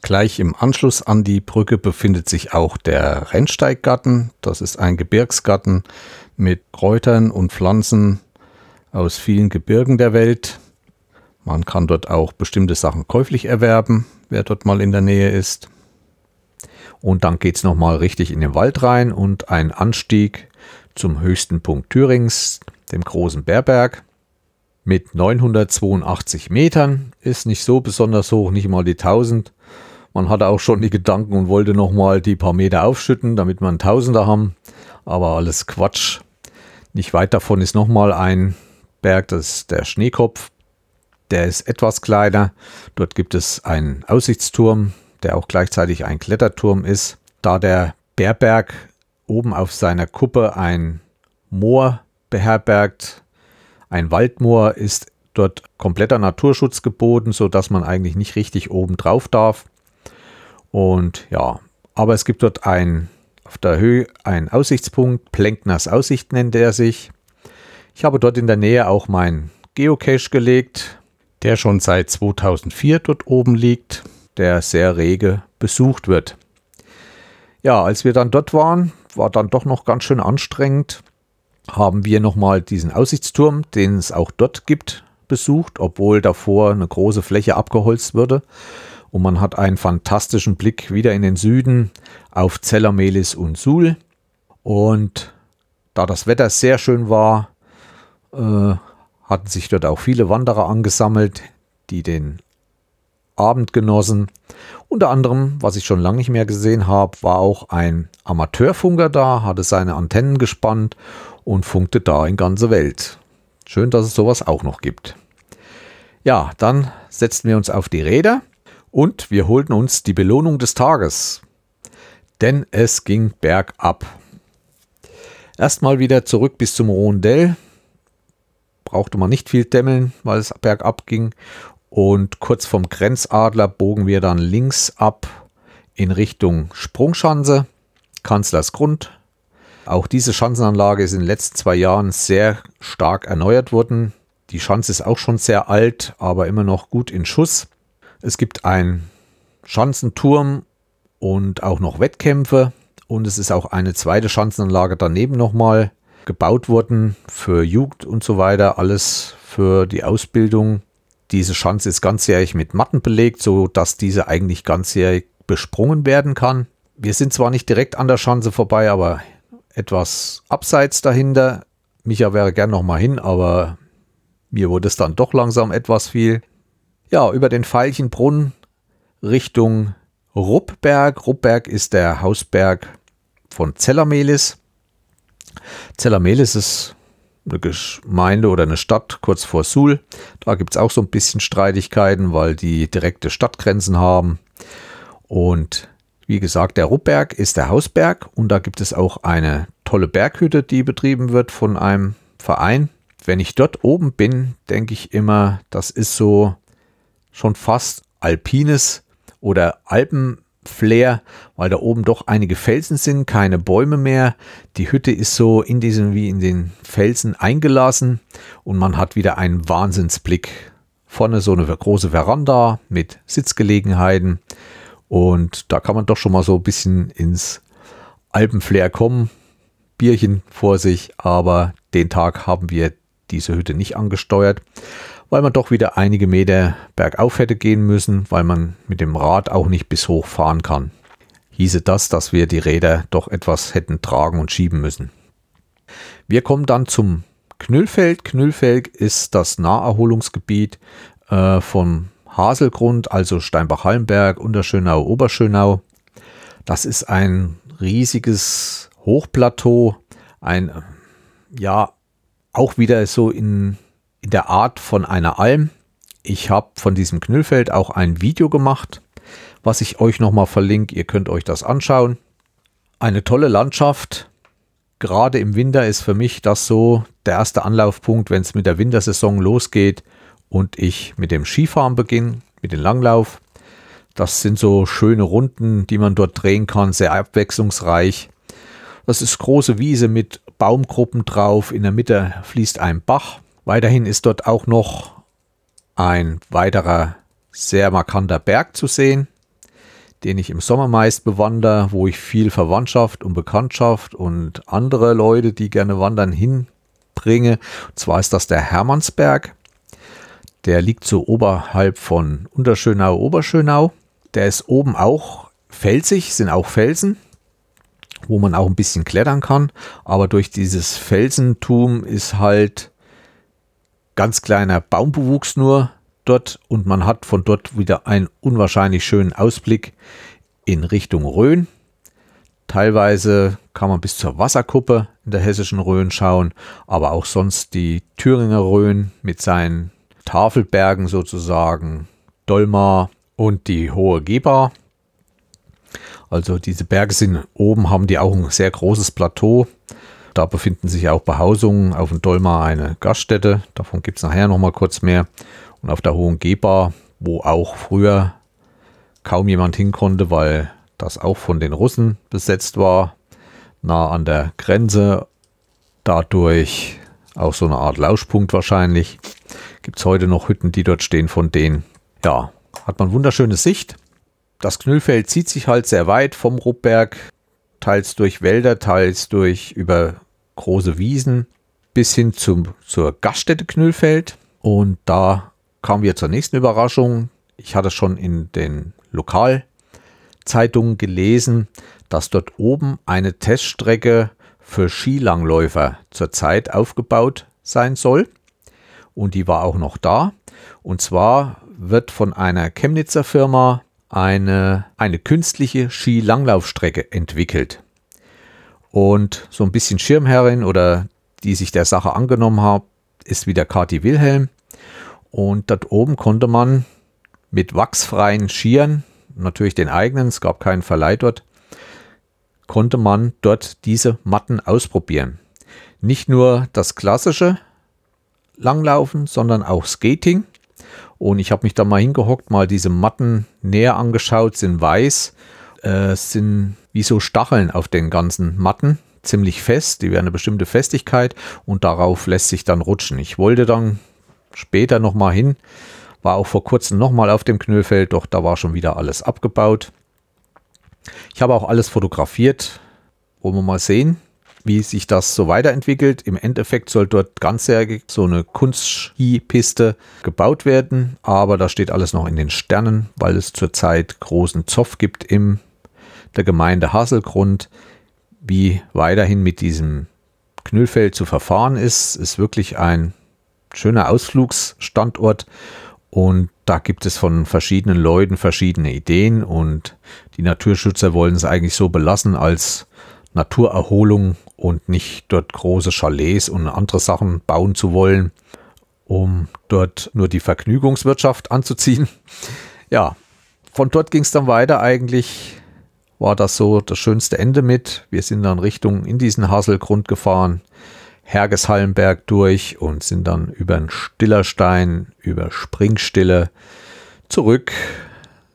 Gleich im Anschluss an die Brücke befindet sich auch der Rennsteiggarten. Das ist ein Gebirgsgarten mit Kräutern und Pflanzen aus vielen Gebirgen der Welt. Man kann dort auch bestimmte Sachen käuflich erwerben, wer dort mal in der Nähe ist. Und dann geht es nochmal richtig in den Wald rein und ein Anstieg zum höchsten Punkt Thürings, dem großen Bärberg. Mit 982 Metern ist nicht so besonders hoch, nicht mal die 1000. Man hatte auch schon die Gedanken und wollte nochmal die paar Meter aufschütten, damit man Tausender haben. Aber alles Quatsch. Nicht weit davon ist nochmal ein Berg, das ist der Schneekopf. Der ist etwas kleiner. Dort gibt es einen Aussichtsturm, der auch gleichzeitig ein Kletterturm ist. Da der Bärberg oben auf seiner Kuppe ein Moor beherbergt, ein Waldmoor ist dort kompletter Naturschutz geboten, sodass man eigentlich nicht richtig oben drauf darf. Und ja, aber es gibt dort ein, auf der Höhe einen Aussichtspunkt, Plenkners Aussicht nennt er sich. Ich habe dort in der Nähe auch meinen Geocache gelegt, der schon seit 2004 dort oben liegt, der sehr rege besucht wird. Ja, als wir dann dort waren, war dann doch noch ganz schön anstrengend, haben wir nochmal diesen Aussichtsturm, den es auch dort gibt, besucht, obwohl davor eine große Fläche abgeholzt wurde und man hat einen fantastischen Blick wieder in den Süden auf Zellermelis und Suhl. Und da das Wetter sehr schön war, äh, hatten sich dort auch viele Wanderer angesammelt, die den Abend genossen. Unter anderem, was ich schon lange nicht mehr gesehen habe, war auch ein Amateurfunker da, hatte seine Antennen gespannt und funkte da in ganze Welt. Schön, dass es sowas auch noch gibt. Ja, dann setzten wir uns auf die Räder und wir holten uns die Belohnung des Tages. Denn es ging bergab. Erstmal wieder zurück bis zum Rondell. Brauchte man nicht viel dämmeln, weil es bergab ging. Und kurz vom Grenzadler bogen wir dann links ab in Richtung Sprungschanze, Kanzlersgrund. Auch diese Schanzenanlage ist in den letzten zwei Jahren sehr stark erneuert worden. Die Schanze ist auch schon sehr alt, aber immer noch gut in Schuss. Es gibt einen Schanzenturm und auch noch Wettkämpfe. Und es ist auch eine zweite Schanzenanlage daneben nochmal gebaut worden für Jugend und so weiter. Alles für die Ausbildung. Diese Schanze ist ganzjährig mit Matten belegt, so dass diese eigentlich ganzjährig besprungen werden kann. Wir sind zwar nicht direkt an der Schanze vorbei, aber etwas abseits dahinter. Micha wäre gern noch mal hin, aber mir wurde es dann doch langsam etwas viel ja, über den Veilchenbrunn Richtung Ruppberg. Ruppberg ist der Hausberg von Zellermelis. Zellermelis ist eine Gemeinde oder eine Stadt kurz vor Suhl. Da gibt es auch so ein bisschen Streitigkeiten, weil die direkte Stadtgrenzen haben. Und wie gesagt, der Ruppberg ist der Hausberg und da gibt es auch eine tolle Berghütte, die betrieben wird von einem Verein. Wenn ich dort oben bin, denke ich immer, das ist so schon fast alpines oder Alpen Flair, weil da oben doch einige Felsen sind, keine Bäume mehr. Die Hütte ist so in diesen wie in den Felsen eingelassen und man hat wieder einen Wahnsinnsblick. Vorne so eine große Veranda mit Sitzgelegenheiten und da kann man doch schon mal so ein bisschen ins Alpenflair kommen. Bierchen vor sich, aber den Tag haben wir diese Hütte nicht angesteuert weil man doch wieder einige Meter bergauf hätte gehen müssen, weil man mit dem Rad auch nicht bis hoch fahren kann. Hieße das, dass wir die Räder doch etwas hätten tragen und schieben müssen. Wir kommen dann zum Knüllfeld. Knüllfeld ist das Naherholungsgebiet äh, vom Haselgrund, also Steinbach-Hallenberg, Unterschönau, Oberschönau. Das ist ein riesiges Hochplateau, ein, ja, auch wieder so in in der Art von einer Alm. Ich habe von diesem Knüllfeld auch ein Video gemacht, was ich euch nochmal verlinke. Ihr könnt euch das anschauen. Eine tolle Landschaft. Gerade im Winter ist für mich das so der erste Anlaufpunkt, wenn es mit der Wintersaison losgeht und ich mit dem Skifahren beginne, mit dem Langlauf. Das sind so schöne Runden, die man dort drehen kann, sehr abwechslungsreich. Das ist große Wiese mit Baumgruppen drauf. In der Mitte fließt ein Bach. Weiterhin ist dort auch noch ein weiterer sehr markanter Berg zu sehen, den ich im Sommer meist bewandere, wo ich viel Verwandtschaft und Bekanntschaft und andere Leute, die gerne wandern, hinbringe. Und zwar ist das der Hermannsberg. Der liegt so oberhalb von Unterschönau, Oberschönau. Der ist oben auch felsig, sind auch Felsen, wo man auch ein bisschen klettern kann. Aber durch dieses Felsentum ist halt ganz kleiner Baumbewuchs nur dort und man hat von dort wieder einen unwahrscheinlich schönen Ausblick in Richtung Rhön. Teilweise kann man bis zur Wasserkuppe in der hessischen Rhön schauen, aber auch sonst die Thüringer Rhön mit seinen Tafelbergen sozusagen, Dolmar und die Hohe Geber. Also diese Berge sind oben, haben die auch ein sehr großes Plateau da befinden sich auch Behausungen auf dem Dolmar eine Gaststätte. Davon gibt es nachher nochmal kurz mehr. Und auf der Hohen Geba, wo auch früher kaum jemand hin konnte, weil das auch von den Russen besetzt war, nah an der Grenze. Dadurch auch so eine Art Lauschpunkt wahrscheinlich. Gibt es heute noch Hütten, die dort stehen von denen. Ja, hat man wunderschöne Sicht. Das Knüllfeld zieht sich halt sehr weit vom Ruppberg, teils durch Wälder, teils durch über große Wiesen bis hin zum, zur Gaststätte Knüllfeld. Und da kamen wir zur nächsten Überraschung. Ich hatte schon in den Lokalzeitungen gelesen, dass dort oben eine Teststrecke für Skilangläufer zurzeit aufgebaut sein soll. Und die war auch noch da. Und zwar wird von einer Chemnitzer Firma eine, eine künstliche Skilanglaufstrecke entwickelt. Und so ein bisschen Schirmherrin oder die sich der Sache angenommen hat, ist wieder Kati Wilhelm. Und dort oben konnte man mit wachsfreien Skiern, natürlich den eigenen, es gab keinen Verleih dort, konnte man dort diese Matten ausprobieren. Nicht nur das klassische Langlaufen, sondern auch Skating. Und ich habe mich da mal hingehockt, mal diese Matten näher angeschaut, sind weiß, äh, sind wie so Stacheln auf den ganzen Matten, ziemlich fest, die werden eine bestimmte Festigkeit und darauf lässt sich dann rutschen. Ich wollte dann später nochmal hin, war auch vor kurzem nochmal auf dem Knöllfeld, doch da war schon wieder alles abgebaut. Ich habe auch alles fotografiert, wollen wir mal sehen, wie sich das so weiterentwickelt. Im Endeffekt soll dort ganzjährig so eine Kunstski-Piste gebaut werden, aber da steht alles noch in den Sternen, weil es zurzeit großen Zoff gibt im der Gemeinde Hasselgrund, wie weiterhin mit diesem Knüllfeld zu verfahren ist. Ist wirklich ein schöner Ausflugsstandort und da gibt es von verschiedenen Leuten verschiedene Ideen und die Naturschützer wollen es eigentlich so belassen als Naturerholung und nicht dort große Chalets und andere Sachen bauen zu wollen, um dort nur die Vergnügungswirtschaft anzuziehen. Ja, von dort ging es dann weiter eigentlich war das so das schönste Ende mit. Wir sind dann Richtung in diesen Hasselgrund gefahren, Hergeshallenberg durch und sind dann über den Stillerstein, über Springstille zurück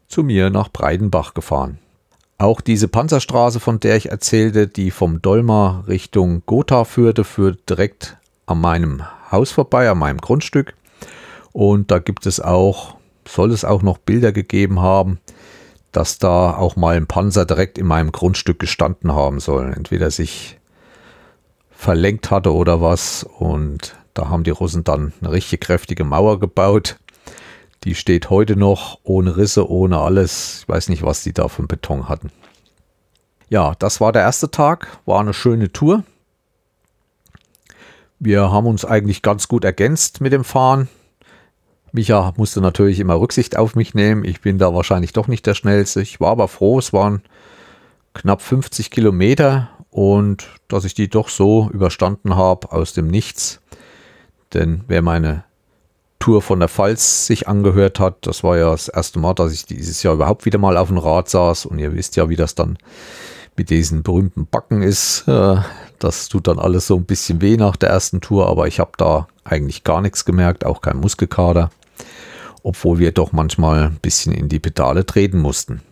zu mir nach Breidenbach gefahren. Auch diese Panzerstraße, von der ich erzählte, die vom Dolmar Richtung Gotha führte, führt direkt an meinem Haus vorbei, an meinem Grundstück. Und da gibt es auch, soll es auch noch Bilder gegeben haben, dass da auch mal ein Panzer direkt in meinem Grundstück gestanden haben soll. Entweder sich verlenkt hatte oder was. Und da haben die Russen dann eine richtig kräftige Mauer gebaut. Die steht heute noch ohne Risse, ohne alles. Ich weiß nicht, was die da von Beton hatten. Ja, das war der erste Tag. War eine schöne Tour. Wir haben uns eigentlich ganz gut ergänzt mit dem Fahren. Micha musste natürlich immer Rücksicht auf mich nehmen. Ich bin da wahrscheinlich doch nicht der Schnellste. Ich war aber froh, es waren knapp 50 Kilometer und dass ich die doch so überstanden habe aus dem Nichts. Denn wer meine Tour von der Pfalz sich angehört hat, das war ja das erste Mal, dass ich dieses Jahr überhaupt wieder mal auf dem Rad saß und ihr wisst ja, wie das dann mit diesen berühmten Backen ist. Äh, das tut dann alles so ein bisschen weh nach der ersten Tour, aber ich habe da eigentlich gar nichts gemerkt, auch kein Muskelkader, obwohl wir doch manchmal ein bisschen in die Pedale treten mussten.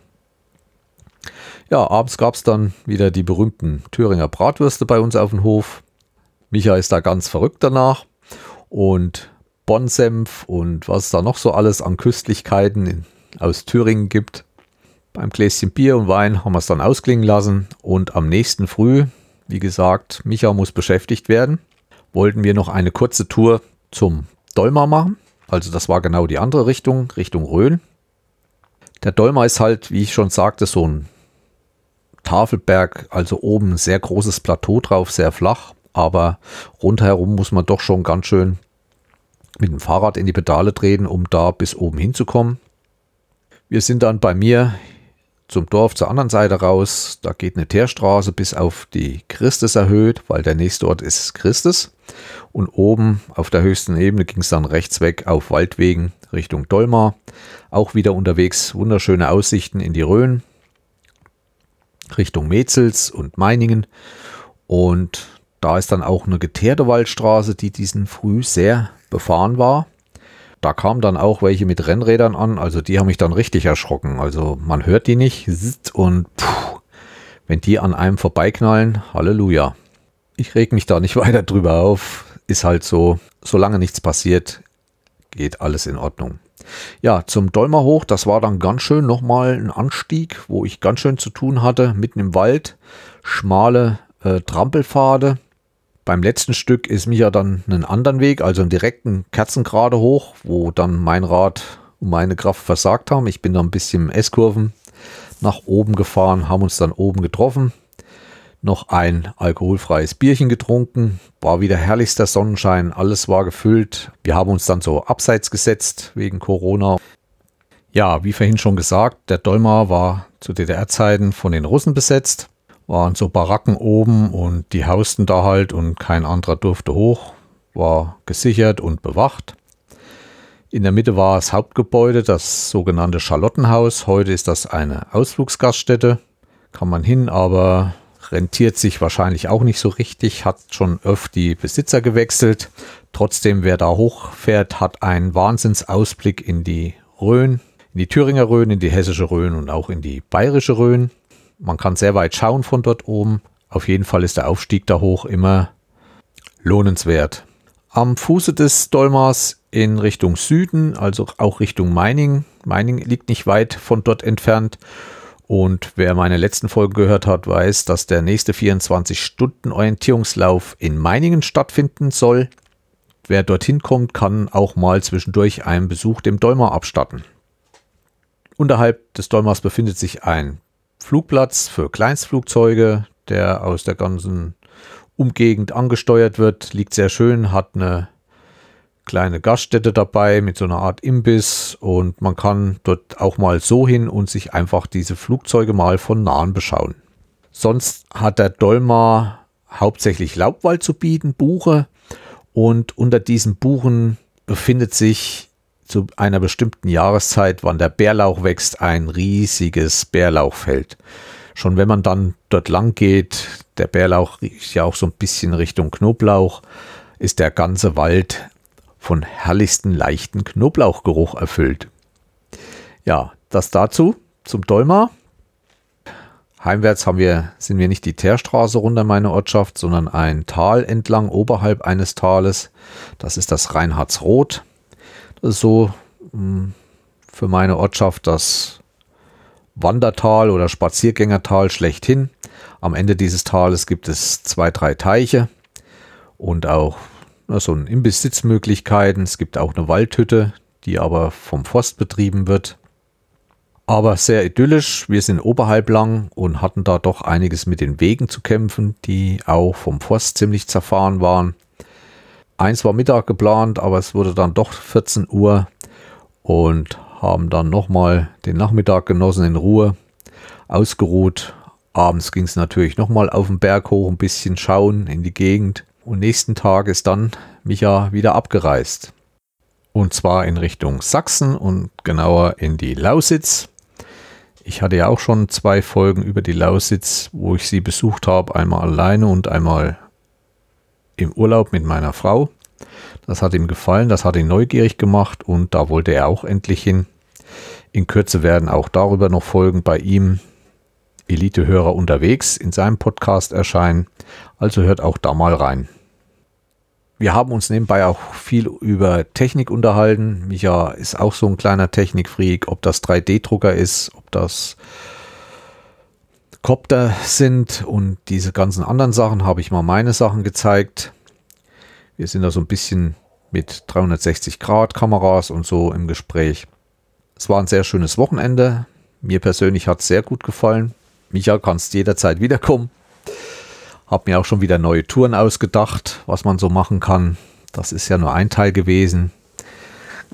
Ja, abends gab es dann wieder die berühmten Thüringer Bratwürste bei uns auf dem Hof. Micha ist da ganz verrückt danach. Und Bonsenf und was es da noch so alles an Köstlichkeiten aus Thüringen gibt. Beim Gläschen Bier und Wein haben wir es dann ausklingen lassen. Und am nächsten Früh, wie gesagt, Micha muss beschäftigt werden, wollten wir noch eine kurze Tour zum Dolmar machen. Also das war genau die andere Richtung, Richtung Rhön. Der Dolmar ist halt, wie ich schon sagte, so ein Tafelberg, also oben sehr großes Plateau drauf, sehr flach, aber rundherum muss man doch schon ganz schön mit dem Fahrrad in die Pedale treten, um da bis oben hinzukommen. Wir sind dann bei mir zum Dorf zur anderen Seite raus. Da geht eine Teerstraße bis auf die Christus erhöht, weil der nächste Ort ist Christus. Und oben auf der höchsten Ebene ging es dann rechts weg auf Waldwegen Richtung Dolmar. Auch wieder unterwegs wunderschöne Aussichten in die Rhön. Richtung Metzels und Meiningen. Und da ist dann auch eine geteerte Waldstraße, die diesen Früh sehr befahren war. Da kamen dann auch welche mit Rennrädern an, also die haben mich dann richtig erschrocken. Also man hört die nicht und puh, wenn die an einem vorbeiknallen, Halleluja. Ich reg mich da nicht [laughs] weiter drüber auf. Ist halt so, solange nichts passiert, geht alles in Ordnung. Ja, zum Dolmer hoch, das war dann ganz schön nochmal ein Anstieg, wo ich ganz schön zu tun hatte, mitten im Wald, schmale äh, Trampelpfade. Beim letzten Stück ist mich ja dann einen anderen Weg, also einen direkten Kerzengrade hoch, wo dann mein Rad und meine Kraft versagt haben. Ich bin da ein bisschen S-Kurven nach oben gefahren, haben uns dann oben getroffen, noch ein alkoholfreies Bierchen getrunken, war wieder herrlichster Sonnenschein, alles war gefüllt. Wir haben uns dann so abseits gesetzt wegen Corona. Ja, wie vorhin schon gesagt, der Dolmar war zu DDR-Zeiten von den Russen besetzt, waren so Baracken oben und die hausten da halt und kein anderer durfte hoch, war gesichert und bewacht. In der Mitte war das Hauptgebäude, das sogenannte Charlottenhaus. Heute ist das eine Ausflugsgaststätte. Kann man hin, aber rentiert sich wahrscheinlich auch nicht so richtig, hat schon öfter die Besitzer gewechselt. Trotzdem, wer da hochfährt, hat einen Wahnsinnsausblick in die Rhön, in die Thüringer Rhön, in die hessische Rhön und auch in die bayerische Rhön. Man kann sehr weit schauen von dort oben. Auf jeden Fall ist der Aufstieg da hoch immer lohnenswert. Am Fuße des Dolmars in Richtung Süden, also auch Richtung Meining. Meining liegt nicht weit von dort entfernt und wer meine letzten Folgen gehört hat, weiß, dass der nächste 24-Stunden-Orientierungslauf in Meiningen stattfinden soll. Wer dorthin kommt, kann auch mal zwischendurch einen Besuch dem Dolmar abstatten. Unterhalb des Dolmars befindet sich ein Flugplatz für Kleinstflugzeuge, der aus der ganzen Umgegend angesteuert wird. Liegt sehr schön, hat eine kleine Gaststätte dabei mit so einer Art Imbiss und man kann dort auch mal so hin und sich einfach diese Flugzeuge mal von nahen beschauen. Sonst hat der Dolmar hauptsächlich Laubwald zu bieten, Buche und unter diesen Buchen befindet sich zu einer bestimmten Jahreszeit, wann der Bärlauch wächst, ein riesiges Bärlauchfeld. Schon wenn man dann dort lang geht, der Bärlauch riecht ja auch so ein bisschen Richtung Knoblauch, ist der ganze Wald von herrlichsten leichten Knoblauchgeruch erfüllt. Ja, das dazu zum Dolmar. Heimwärts wir, sind wir nicht die Teerstraße runter meine Ortschaft, sondern ein Tal entlang oberhalb eines Tales. Das ist das Reinhardsroth. So hm, für meine Ortschaft das Wandertal oder Spaziergängertal schlechthin. Am Ende dieses Tales gibt es zwei, drei Teiche und auch so ein Imbiss-Sitzmöglichkeiten. Es gibt auch eine Waldhütte, die aber vom Forst betrieben wird. Aber sehr idyllisch. Wir sind oberhalb lang und hatten da doch einiges mit den Wegen zu kämpfen, die auch vom Forst ziemlich zerfahren waren. Eins war Mittag geplant, aber es wurde dann doch 14 Uhr und haben dann nochmal den Nachmittag genossen in Ruhe, ausgeruht. Abends ging es natürlich nochmal auf den Berg hoch, ein bisschen schauen in die Gegend. Und nächsten Tag ist dann Micha wieder abgereist. Und zwar in Richtung Sachsen und genauer in die Lausitz. Ich hatte ja auch schon zwei Folgen über die Lausitz, wo ich sie besucht habe, einmal alleine und einmal im Urlaub mit meiner Frau. Das hat ihm gefallen, das hat ihn neugierig gemacht und da wollte er auch endlich hin. In Kürze werden auch darüber noch Folgen bei ihm Elite-Hörer unterwegs in seinem Podcast erscheinen. Also hört auch da mal rein. Wir haben uns nebenbei auch viel über Technik unterhalten. Micha ist auch so ein kleiner Technikfreak, ob das 3D-Drucker ist, ob das Copter sind und diese ganzen anderen Sachen habe ich mal meine Sachen gezeigt. Wir sind da so ein bisschen mit 360 Grad Kameras und so im Gespräch. Es war ein sehr schönes Wochenende. Mir persönlich hat es sehr gut gefallen. Micha, kannst jederzeit wiederkommen. Hab mir auch schon wieder neue Touren ausgedacht, was man so machen kann. Das ist ja nur ein Teil gewesen.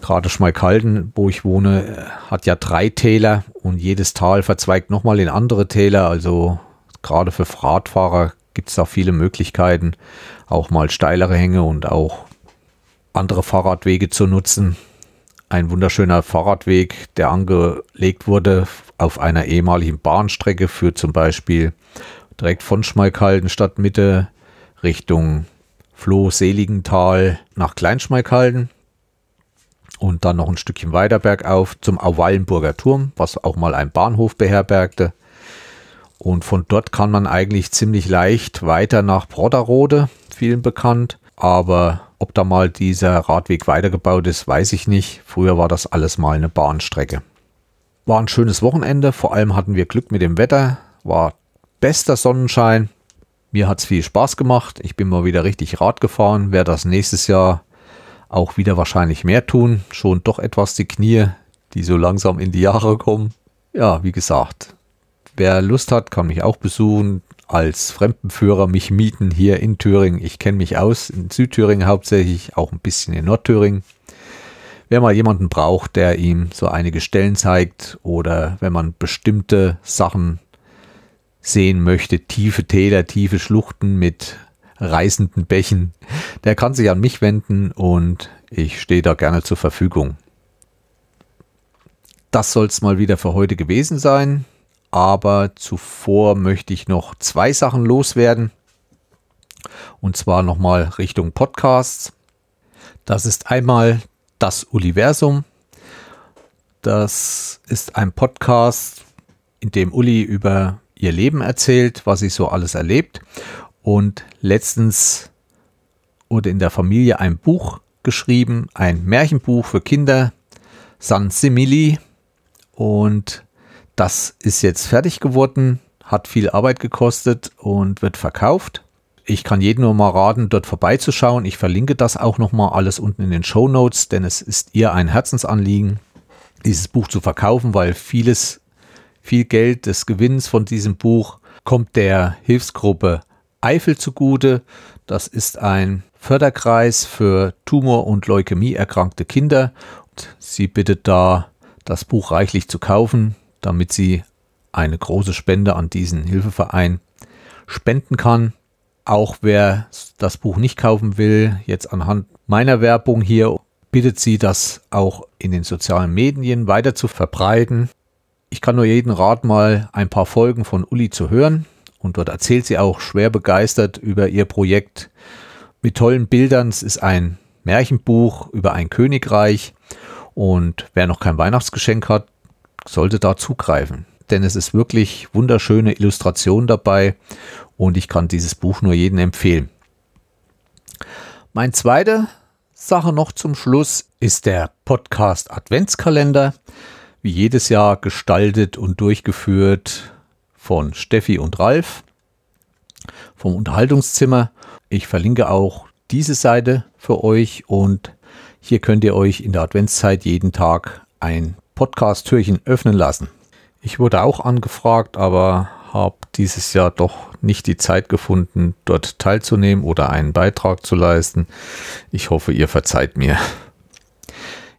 Gerade Schmalkalden, wo ich wohne, hat ja drei Täler und jedes Tal verzweigt nochmal in andere Täler. Also gerade für Radfahrer gibt es da viele Möglichkeiten, auch mal steilere Hänge und auch andere Fahrradwege zu nutzen. Ein wunderschöner Fahrradweg, der angelegt wurde auf einer ehemaligen Bahnstrecke, führt zum Beispiel direkt von Schmalkalden Stadtmitte Richtung Floh-Seligental nach Kleinschmalkalden und dann noch ein Stückchen weiter bergauf zum Auwallenburger Turm, was auch mal ein Bahnhof beherbergte. Und von dort kann man eigentlich ziemlich leicht weiter nach Brodderode, vielen bekannt. Aber ob da mal dieser Radweg weitergebaut ist, weiß ich nicht. Früher war das alles mal eine Bahnstrecke. War ein schönes Wochenende, vor allem hatten wir Glück mit dem Wetter, war bester Sonnenschein. Mir hat es viel Spaß gemacht. Ich bin mal wieder richtig Rad gefahren, werde das nächstes Jahr auch wieder wahrscheinlich mehr tun. Schon doch etwas die Knie, die so langsam in die Jahre kommen. Ja, wie gesagt, wer Lust hat, kann mich auch besuchen als Fremdenführer mich mieten hier in Thüringen. Ich kenne mich aus, in Südthüringen hauptsächlich, auch ein bisschen in Nordthüringen. Wer mal jemanden braucht, der ihm so einige Stellen zeigt oder wenn man bestimmte Sachen sehen möchte, tiefe Täler, tiefe Schluchten mit reißenden Bächen, der kann sich an mich wenden und ich stehe da gerne zur Verfügung. Das soll es mal wieder für heute gewesen sein aber zuvor möchte ich noch zwei Sachen loswerden. Und zwar nochmal Richtung Podcasts. Das ist einmal das Universum. Das ist ein Podcast, in dem Uli über ihr Leben erzählt, was sie so alles erlebt. Und letztens wurde in der Familie ein Buch geschrieben, ein Märchenbuch für Kinder, San Simili. Und das ist jetzt fertig geworden, hat viel Arbeit gekostet und wird verkauft. Ich kann jedem nur mal raten, dort vorbeizuschauen. Ich verlinke das auch nochmal alles unten in den Show Notes, denn es ist ihr ein Herzensanliegen, dieses Buch zu verkaufen, weil vieles, viel Geld des Gewinns von diesem Buch kommt der Hilfsgruppe Eifel zugute. Das ist ein Förderkreis für Tumor- und Leukämie erkrankte Kinder. Und sie bittet da, das Buch reichlich zu kaufen damit sie eine große Spende an diesen Hilfeverein spenden kann. Auch wer das Buch nicht kaufen will, jetzt anhand meiner Werbung hier, bittet sie, das auch in den sozialen Medien weiter zu verbreiten. Ich kann nur jeden Rat mal ein paar Folgen von Uli zu hören und dort erzählt sie auch schwer begeistert über ihr Projekt mit tollen Bildern. Es ist ein Märchenbuch über ein Königreich und wer noch kein Weihnachtsgeschenk hat, sollte da zugreifen. denn es ist wirklich wunderschöne Illustration dabei und ich kann dieses Buch nur jedem empfehlen. Mein zweite Sache noch zum Schluss ist der Podcast Adventskalender, wie jedes Jahr gestaltet und durchgeführt von Steffi und Ralf vom Unterhaltungszimmer. Ich verlinke auch diese Seite für euch und hier könnt ihr euch in der Adventszeit jeden Tag ein Podcast-Türchen öffnen lassen. Ich wurde auch angefragt, aber habe dieses Jahr doch nicht die Zeit gefunden, dort teilzunehmen oder einen Beitrag zu leisten. Ich hoffe, ihr verzeiht mir.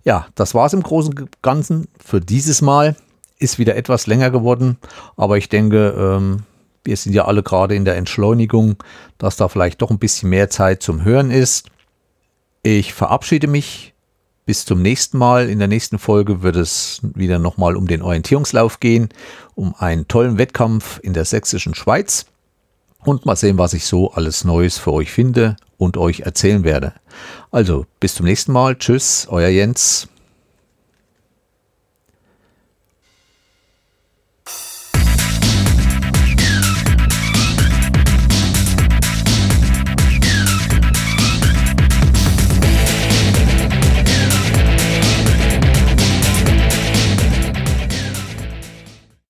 Ja, das war es im Großen und Ganzen für dieses Mal. Ist wieder etwas länger geworden, aber ich denke, ähm, wir sind ja alle gerade in der Entschleunigung, dass da vielleicht doch ein bisschen mehr Zeit zum Hören ist. Ich verabschiede mich. Bis zum nächsten Mal. In der nächsten Folge wird es wieder nochmal um den Orientierungslauf gehen, um einen tollen Wettkampf in der sächsischen Schweiz. Und mal sehen, was ich so alles Neues für euch finde und euch erzählen werde. Also, bis zum nächsten Mal. Tschüss, euer Jens.